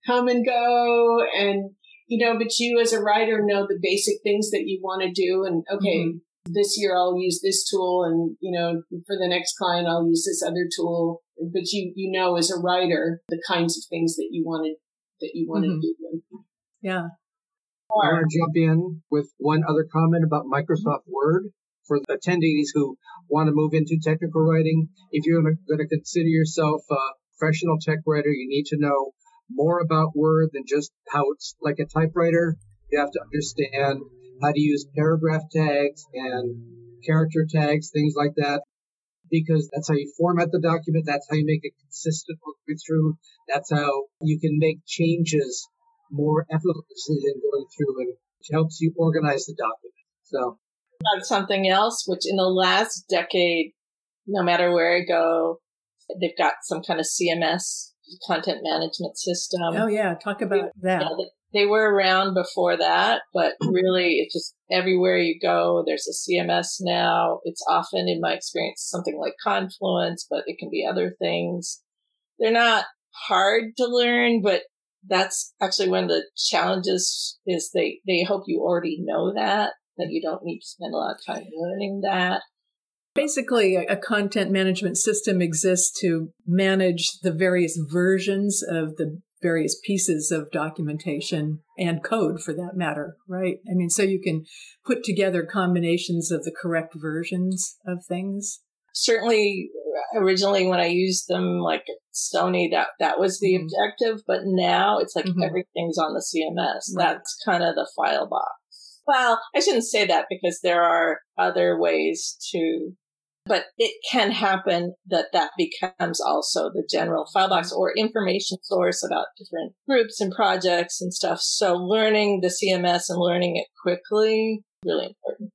come and go and you know, but you as a writer know the basic things that you want to do. And okay, mm-hmm. this year I'll use this tool and, you know, for the next client, I'll use this other tool. But you, you know, as a writer, the kinds of things that you wanted, that you want mm-hmm. to do. Yeah. I want to jump in with one other comment about Microsoft Word for the attendees who want to move into technical writing. If you're going to consider yourself a professional tech writer, you need to know more about Word than just how it's like a typewriter. You have to understand how to use paragraph tags and character tags, things like that, because that's how you format the document. That's how you make it consistent way through. That's how you can make changes more effortlessly than going through and it helps you organize the document. So something else, which in the last decade, no matter where I go, they've got some kind of CMS content management system. Oh yeah, talk about that. Yeah, they were around before that, but mm-hmm. really it's just everywhere you go, there's a CMS now. It's often, in my experience, something like Confluence, but it can be other things. They're not hard to learn, but that's actually one of the challenges is they, they hope you already know that, that you don't need to spend a lot of time learning that. Basically, a content management system exists to manage the various versions of the various pieces of documentation and code for that matter, right? I mean, so you can put together combinations of the correct versions of things. Certainly, originally when I used them, like Sony, that that was the mm-hmm. objective. But now it's like mm-hmm. everything's on the CMS. Right. That's kind of the file box. Well, I shouldn't say that because there are other ways to but it can happen that that becomes also the general file box or information source about different groups and projects and stuff. So learning the CMS and learning it quickly, really important.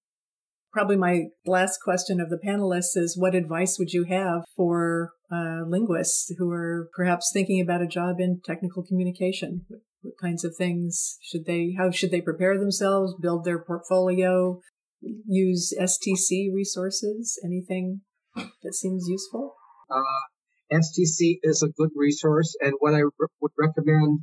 Probably my last question of the panelists is what advice would you have for uh, linguists who are perhaps thinking about a job in technical communication? What, what kinds of things should they, how should they prepare themselves, build their portfolio, use STC resources? Anything that seems useful? Uh, STC is a good resource, and what I re- would recommend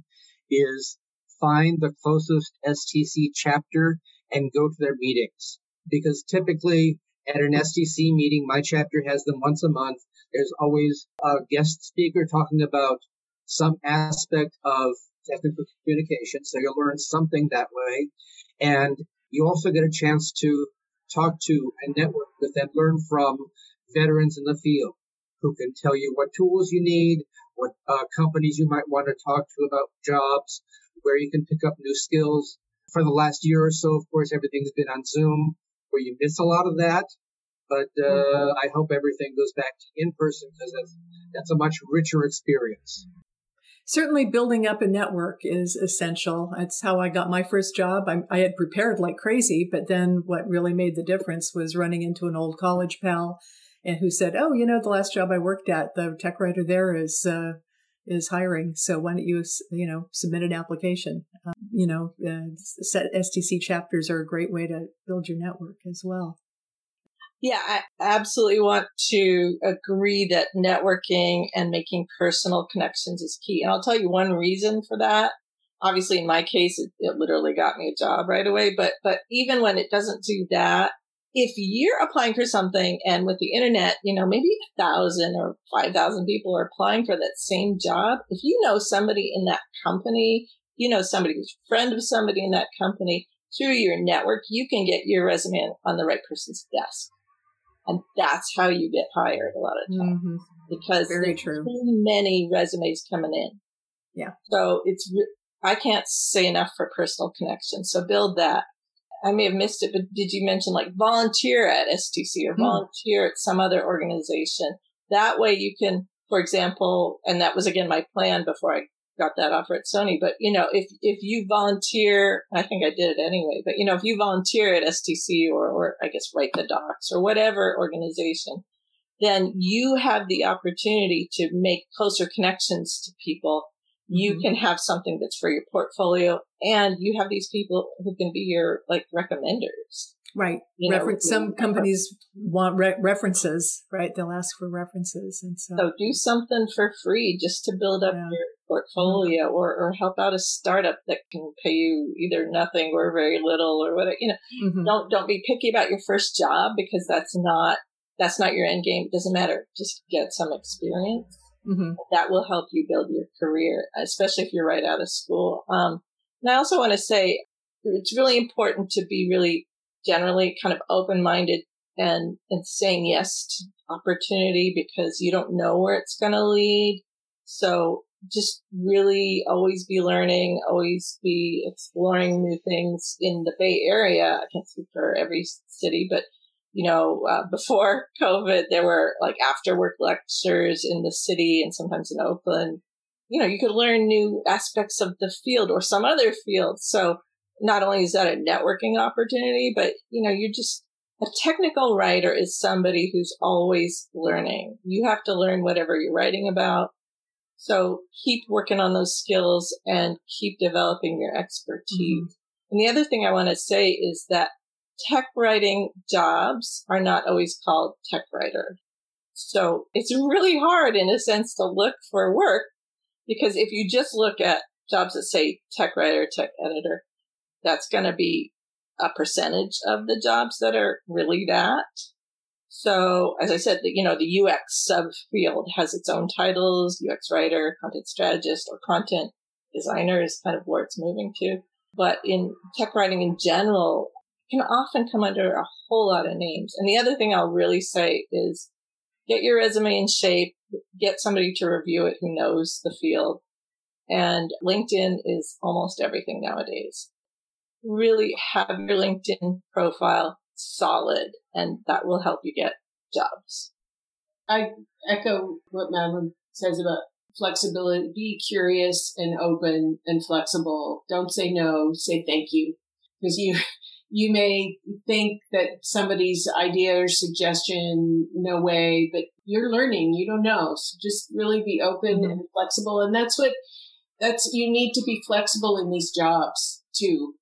is find the closest STC chapter and go to their meetings. Because typically at an STC meeting, my chapter has them once a month. There's always a guest speaker talking about some aspect of technical communication. So you'll learn something that way. And you also get a chance to talk to and network with and learn from veterans in the field who can tell you what tools you need, what uh, companies you might want to talk to about jobs, where you can pick up new skills. For the last year or so, of course, everything's been on Zoom, where you miss a lot of that. But uh, mm-hmm. I hope everything goes back to in person because that's, that's a much richer experience certainly building up a network is essential. That's how I got my first job. I, I, had prepared like crazy, but then what really made the difference was running into an old college pal and who said, "Oh, you know, the last job I worked at, the tech writer there is uh, is hiring. So why don't you, you know, submit an application? Uh, you know, uh, STC chapters are a great way to build your network as well." Yeah, I absolutely want to agree that networking and making personal connections is key. And I'll tell you one reason for that. Obviously, in my case, it, it literally got me a job right away. But, but even when it doesn't do that, if you're applying for something and with the internet, you know, maybe a thousand or 5,000 people are applying for that same job. If you know somebody in that company, you know, somebody who's a friend of somebody in that company through your network, you can get your resume on the right person's desk. And that's how you get hired a lot of times mm-hmm. because Very there's true. too many resumes coming in. Yeah. So it's, I can't say enough for personal connection. So build that. I may have missed it, but did you mention like volunteer at STC or mm. volunteer at some other organization? That way you can, for example, and that was again my plan before I got that offer at Sony. But you know, if if you volunteer, I think I did it anyway. But you know, if you volunteer at STC or or I guess Write the Docs or whatever organization, then you have the opportunity to make closer connections to people. You mm-hmm. can have something that's for your portfolio, and you have these people who can be your like recommenders. Right. You some companies want re- references, right? They'll ask for references, and so so do something for free just to build up yeah. your portfolio, mm-hmm. or or help out a startup that can pay you either nothing or very little or whatever. You know, mm-hmm. don't don't be picky about your first job because that's not that's not your end game. It doesn't matter. Just get some experience. Mm-hmm. That will help you build your career, especially if you're right out of school. Um, and I also want to say it's really important to be really generally kind of open minded and, and saying yes to opportunity because you don't know where it's going to lead. So just really always be learning, always be exploring new things in the Bay Area. I can't speak for every city, but you know, uh, before COVID, there were like after work lectures in the city and sometimes in Oakland. You know, you could learn new aspects of the field or some other field. So not only is that a networking opportunity, but you know, you just a technical writer is somebody who's always learning. You have to learn whatever you're writing about. So keep working on those skills and keep developing your expertise. Mm-hmm. And the other thing I want to say is that tech writing jobs are not always called tech writer. So it's really hard in a sense to look for work because if you just look at jobs that say tech writer, tech editor, that's going to be a percentage of the jobs that are really that. So as I said, the, you know, the UX subfield has its own titles, UX writer, content strategist, or content designer is kind of where it's moving to. But in tech writing in general, can often come under a whole lot of names. And the other thing I'll really say is get your resume in shape, get somebody to review it who knows the field. And LinkedIn is almost everything nowadays really have your LinkedIn profile solid and that will help you get jobs. I echo what Madeleine says about flexibility. Be curious and open and flexible. Don't say no, say thank you. Because you, you may think that somebody's idea or suggestion, no way, but you're learning. You don't know. So just really be open mm-hmm. and flexible. And that's what, that's, you need to be flexible in these jobs too.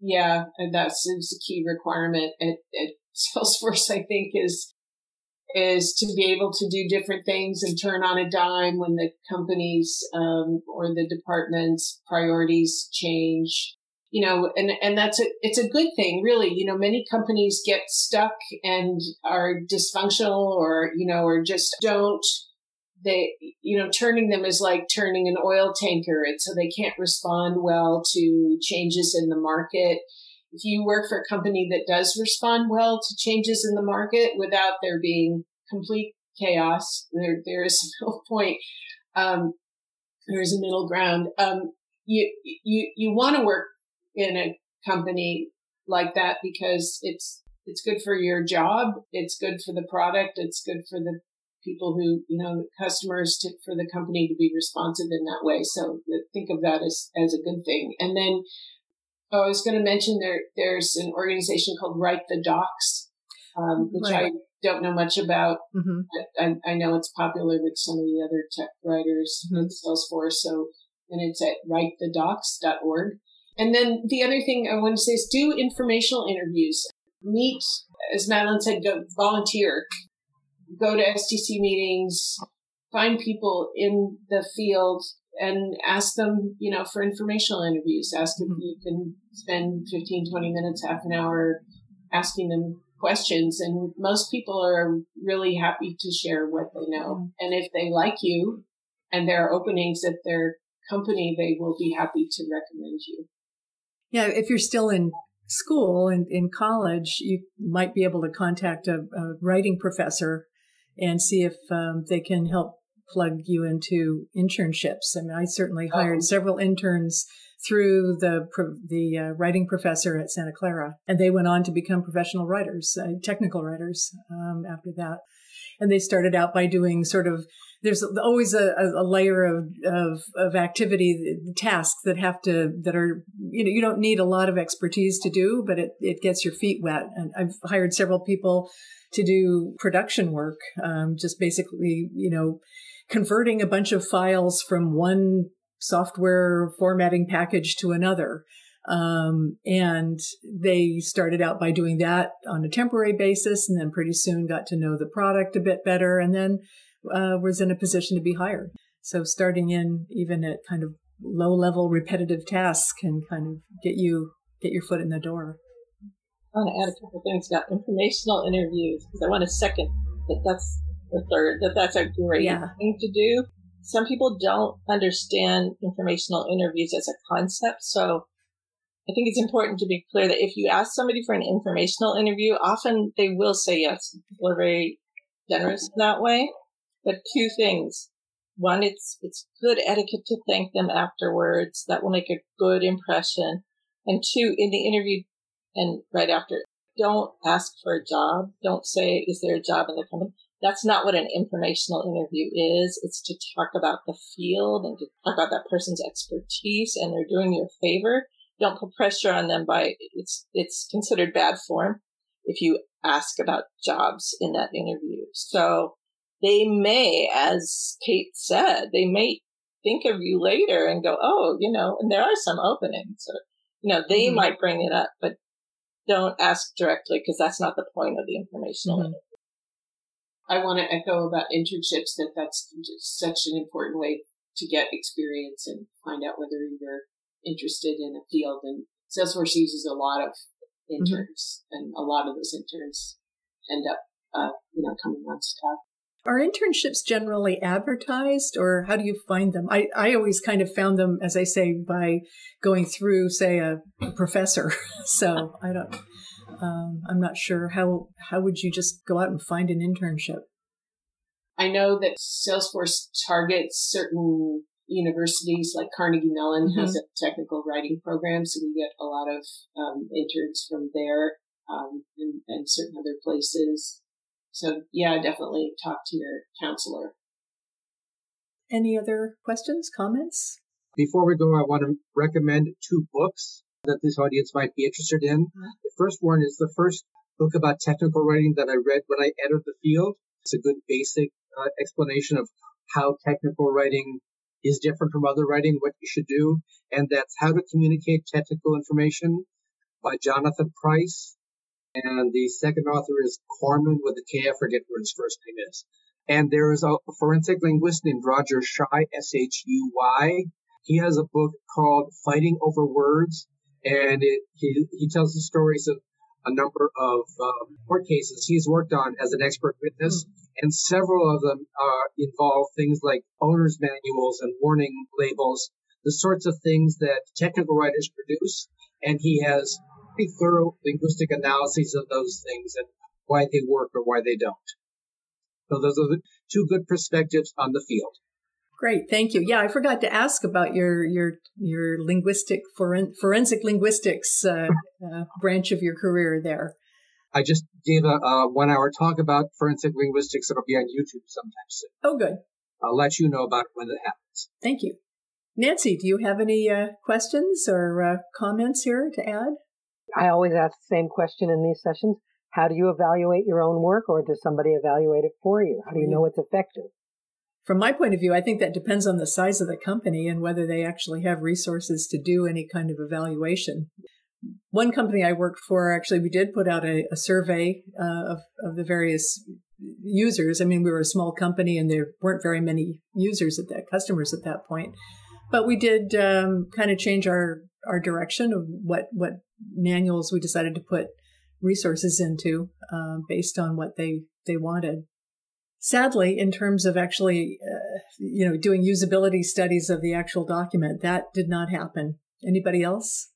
Yeah, and that's is a key requirement at, at Salesforce. I think is is to be able to do different things and turn on a dime when the company's um, or the department's priorities change. You know, and and that's a it's a good thing, really. You know, many companies get stuck and are dysfunctional, or you know, or just don't they, you know, turning them is like turning an oil tanker. And so they can't respond well to changes in the market. If you work for a company that does respond well to changes in the market without there being complete chaos, there, there is no point. Um, there's a middle ground. Um, you, you, you want to work in a company like that because it's, it's good for your job. It's good for the product. It's good for the people who, you know, customers to, for the company to be responsive in that way. So think of that as, as a good thing. And then oh, I was going to mention there, there's an organization called Write the Docs, um, which right. I don't know much about. Mm-hmm. I, I, know it's popular with some of the other tech writers mm-hmm. with Salesforce. So, and it's at writethedocs.org. And then the other thing I want to say is do informational interviews. meet, as Madeleine said, go volunteer, go to STC meetings, find people in the field and ask them, you know, for informational interviews. Ask if mm-hmm. you can spend 15, 20 minutes, half an hour asking them questions. And most people are really happy to share what they know. Mm-hmm. And if they like you and there are openings at their company, they will be happy to recommend you. Yeah, if you're still in school and in college, you might be able to contact a, a writing professor and see if um, they can help plug you into internships. I mean, I certainly hired oh. several interns through the the uh, writing professor at Santa Clara, and they went on to become professional writers, uh, technical writers um, after that. And they started out by doing sort of there's always a, a layer of, of, of activity tasks that have to that are you know you don't need a lot of expertise to do but it, it gets your feet wet. And i've hired several people to do production work um, just basically you know converting a bunch of files from one software formatting package to another um, and they started out by doing that on a temporary basis and then pretty soon got to know the product a bit better and then uh, was in a position to be hired. So starting in even at kind of low level repetitive tasks can kind of get you get your foot in the door. I want to add a couple things about informational interviews because I want to second that that's the third that that's a great yeah. thing to do. Some people don't understand informational interviews as a concept, so I think it's important to be clear that if you ask somebody for an informational interview, often they will say yes. People are very generous in that way. But two things. One, it's, it's good etiquette to thank them afterwards. That will make a good impression. And two, in the interview and right after, don't ask for a job. Don't say, is there a job in the company? That's not what an informational interview is. It's to talk about the field and to talk about that person's expertise and they're doing you a favor. Don't put pressure on them by, it's, it's considered bad form if you ask about jobs in that interview. So they may, as Cate said, they may think of you later and go, oh, you know, and there are some openings, or, you know, they mm-hmm. might bring it up, but don't ask directly because that's not the point of the informational mm-hmm. interview. I want to echo about internships that that's such an important way to get experience and find out whether you're interested in a field. And Salesforce uses a lot of mm-hmm. interns, mm-hmm. and a lot of those interns end up, uh, you know, coming on staff. Are internships generally advertised or how do you find them? I, I always kind of found them, as I say, by going through, say, a, a professor. so I don't, um, I'm not sure how, how would you just go out and find an internship? I know that Salesforce targets certain universities like Carnegie Mellon mm-hmm. has a technical writing program. So we get a lot of um, interns from there um, and, and certain other places. So yeah, definitely talk to your counselor. Any other questions, comments? Before we go, I want to recommend two books that this audience might be interested in. Uh-huh. The first one is the first book about technical writing that I read when I entered the field. It's a good basic uh, explanation of how technical writing is different from other writing, what you should do, and that's How to Communicate Technical Information by Jonathan Price. And the second author is Korman with a K. I forget what his first name is. And there is a forensic linguist named Roger Shuy, S-H-U-Y. He has a book called Fighting Over Words, and it, he, he tells the stories of a number of um, court cases he's worked on as an expert witness, mm. and several of them uh, involve things like owner's manuals and warning labels, the sorts of things that technical writers produce. And he has pretty thorough linguistic analyses of those things and why they work or why they don't. So those are the two good perspectives on the field. Great, thank you. Yeah, I forgot to ask about your your your linguistic foren, forensic linguistics uh, uh, branch of your career there. I just gave a, a one hour talk about forensic linguistics. that'll be on YouTube sometime soon. Oh, good. I'll let you know about it when it happens. Thank you. Nancy, do you have any uh, questions or uh, comments here to add? I always ask the same question in these sessions. How do you evaluate your own work or does somebody evaluate it for you? How do you know it's effective? From my point of view, I think that depends on the size of the company and whether they actually have resources to do any kind of evaluation. one company I worked for, actually, we did put out a, a survey uh, of, of the various users. I mean, we were a small company and there weren't very many users at that, customers at that point. But we did um, kind of change our, our direction of what, what manuals we decided to put resources into uh, based on what they, they wanted. Sadly, in terms of actually, uh, you know, doing usability studies of the actual document, that did not happen. Anybody else?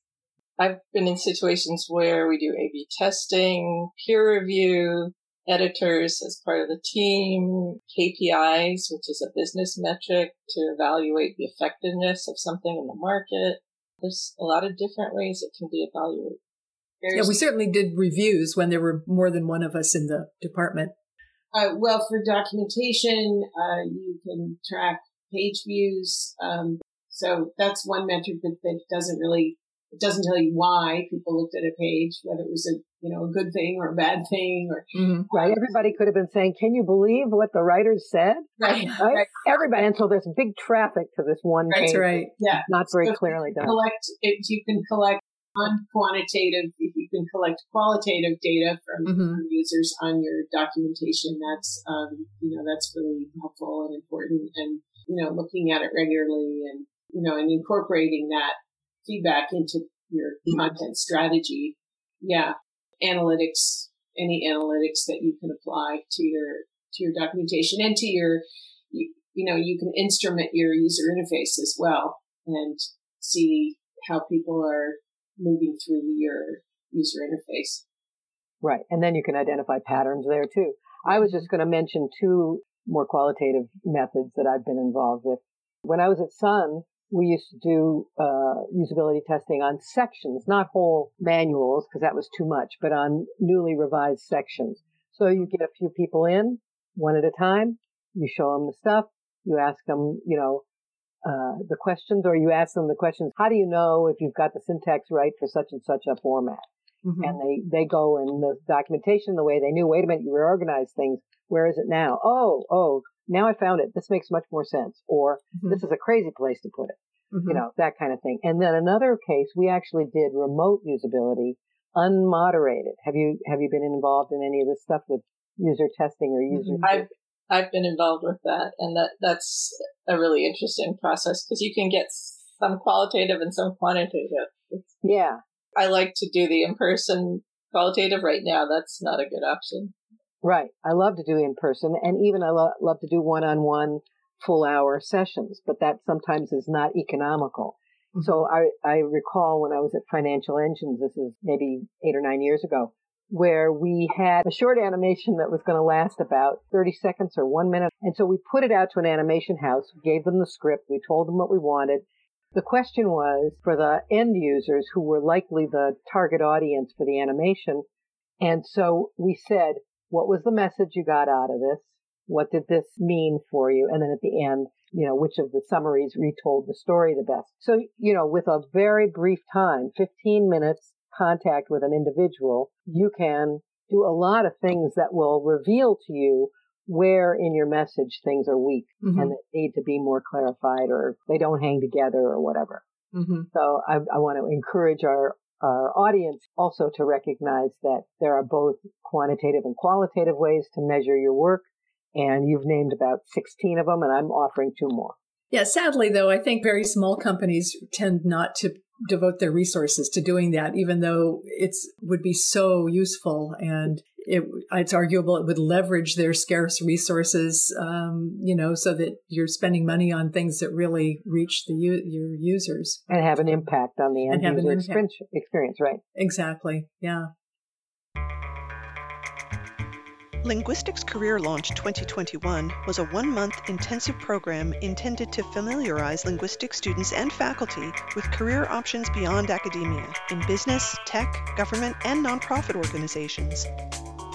I've been in situations where we do A-B testing, peer review, editors as part of the team, KPIs, which is a business metric to evaluate the effectiveness of something in the market. There's a lot of different ways it can be evaluated. There's, yeah, we certainly did reviews when there were more than one of us in the department. Uh, well, for documentation, uh, you can track page views. Um, so that's one metric that, that doesn't really it doesn't tell you why people looked at a page, whether it was a you know a good thing or a bad thing or mm-hmm. right. Everybody could have been saying, "Can you believe what the writers said?" Right. right? right. Everybody, and so there's big traffic to this one right. page. That's right. Yeah, not very so clearly done. Collect if you can collect quantitative if you can collect qualitative data from, mm-hmm. from, users on your documentation that's um, you know that's really helpful and important and you know looking at it regularly and you know and incorporating that feedback into your mm-hmm. content strategy. Yeah. Analytics, any analytics that you can apply to your, to your documentation and to your, you, you know, you can instrument your user interface as well and see how people are moving through your user interface. Right. And then you can identify patterns there too. I was just going to mention two more qualitative methods that I've been involved with. When I was at Sun, we used to do uh, usability testing on sections, not whole manuals, because that was too much, but on newly revised sections. So you get a few people in, one at a time. You show them the stuff. You ask them, you know, uh, the questions, or you ask them the questions. How do you know if you've got the syntax right for such and such a format? Mm-hmm. And they they go in the documentation the way they knew. Wait a minute, you reorganized things. Where is it now? Oh, oh, now I found it. This makes much more sense. Or mm-hmm. this is a crazy place to put it. Mm-hmm. You know, that kind of thing. And then another case, we actually did remote usability unmoderated. Have you, have you been involved in any of this stuff with user testing or user? Mm-hmm. I've, I've been involved with that. And that, that's a really interesting process because you can get some qualitative and some quantitative. It's, yeah. I like to do the in-person qualitative right now. That's not a good option. Right. I love to do in person and even I lo- love to do one on one full hour sessions, but that sometimes is not economical. Mm-hmm. So I, I recall when I was at Financial Engines, this is maybe eight or nine years ago, where we had a short animation that was going to last about 30 seconds or one minute. And so we put it out to an animation house, gave them the script, we told them what we wanted. The question was for the end users who were likely the target audience for the animation. And so we said, what was the message you got out of this? What did this mean for you? And then at the end, you know, which of the summaries retold the story the best? So, you know, with a very brief time, 15 minutes contact with an individual, you can do a lot of things that will reveal to you where in your message things are weak mm-hmm. and that need to be more clarified or they don't hang together or whatever. Mm-hmm. So I, I want to encourage our our audience also to recognize that there are both quantitative and qualitative ways to measure your work. And you've named about 16 of them, and I'm offering two more. Yeah, sadly, though, I think very small companies tend not to devote their resources to doing that, even though it's would be so useful and it, it's arguable it would leverage their scarce resources, um, you know, so that you're spending money on things that really reach the your users and have an impact on the end user experience, experience, right? Exactly. Yeah. Linguistics Career Launch 2021 was a one month intensive program intended to familiarize linguistics students and faculty with career options beyond academia in business, tech, government, and nonprofit organizations.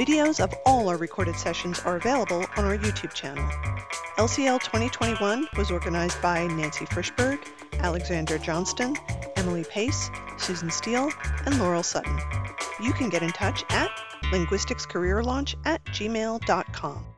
Videos of all our recorded sessions are available on our YouTube channel. LCL 2021 was organized by Nancy Frishberg, Alexander Johnston, Emily Pace, Susan Steele, and Laurel Sutton. You can get in touch at linguisticscareerlaunch at gmail.com.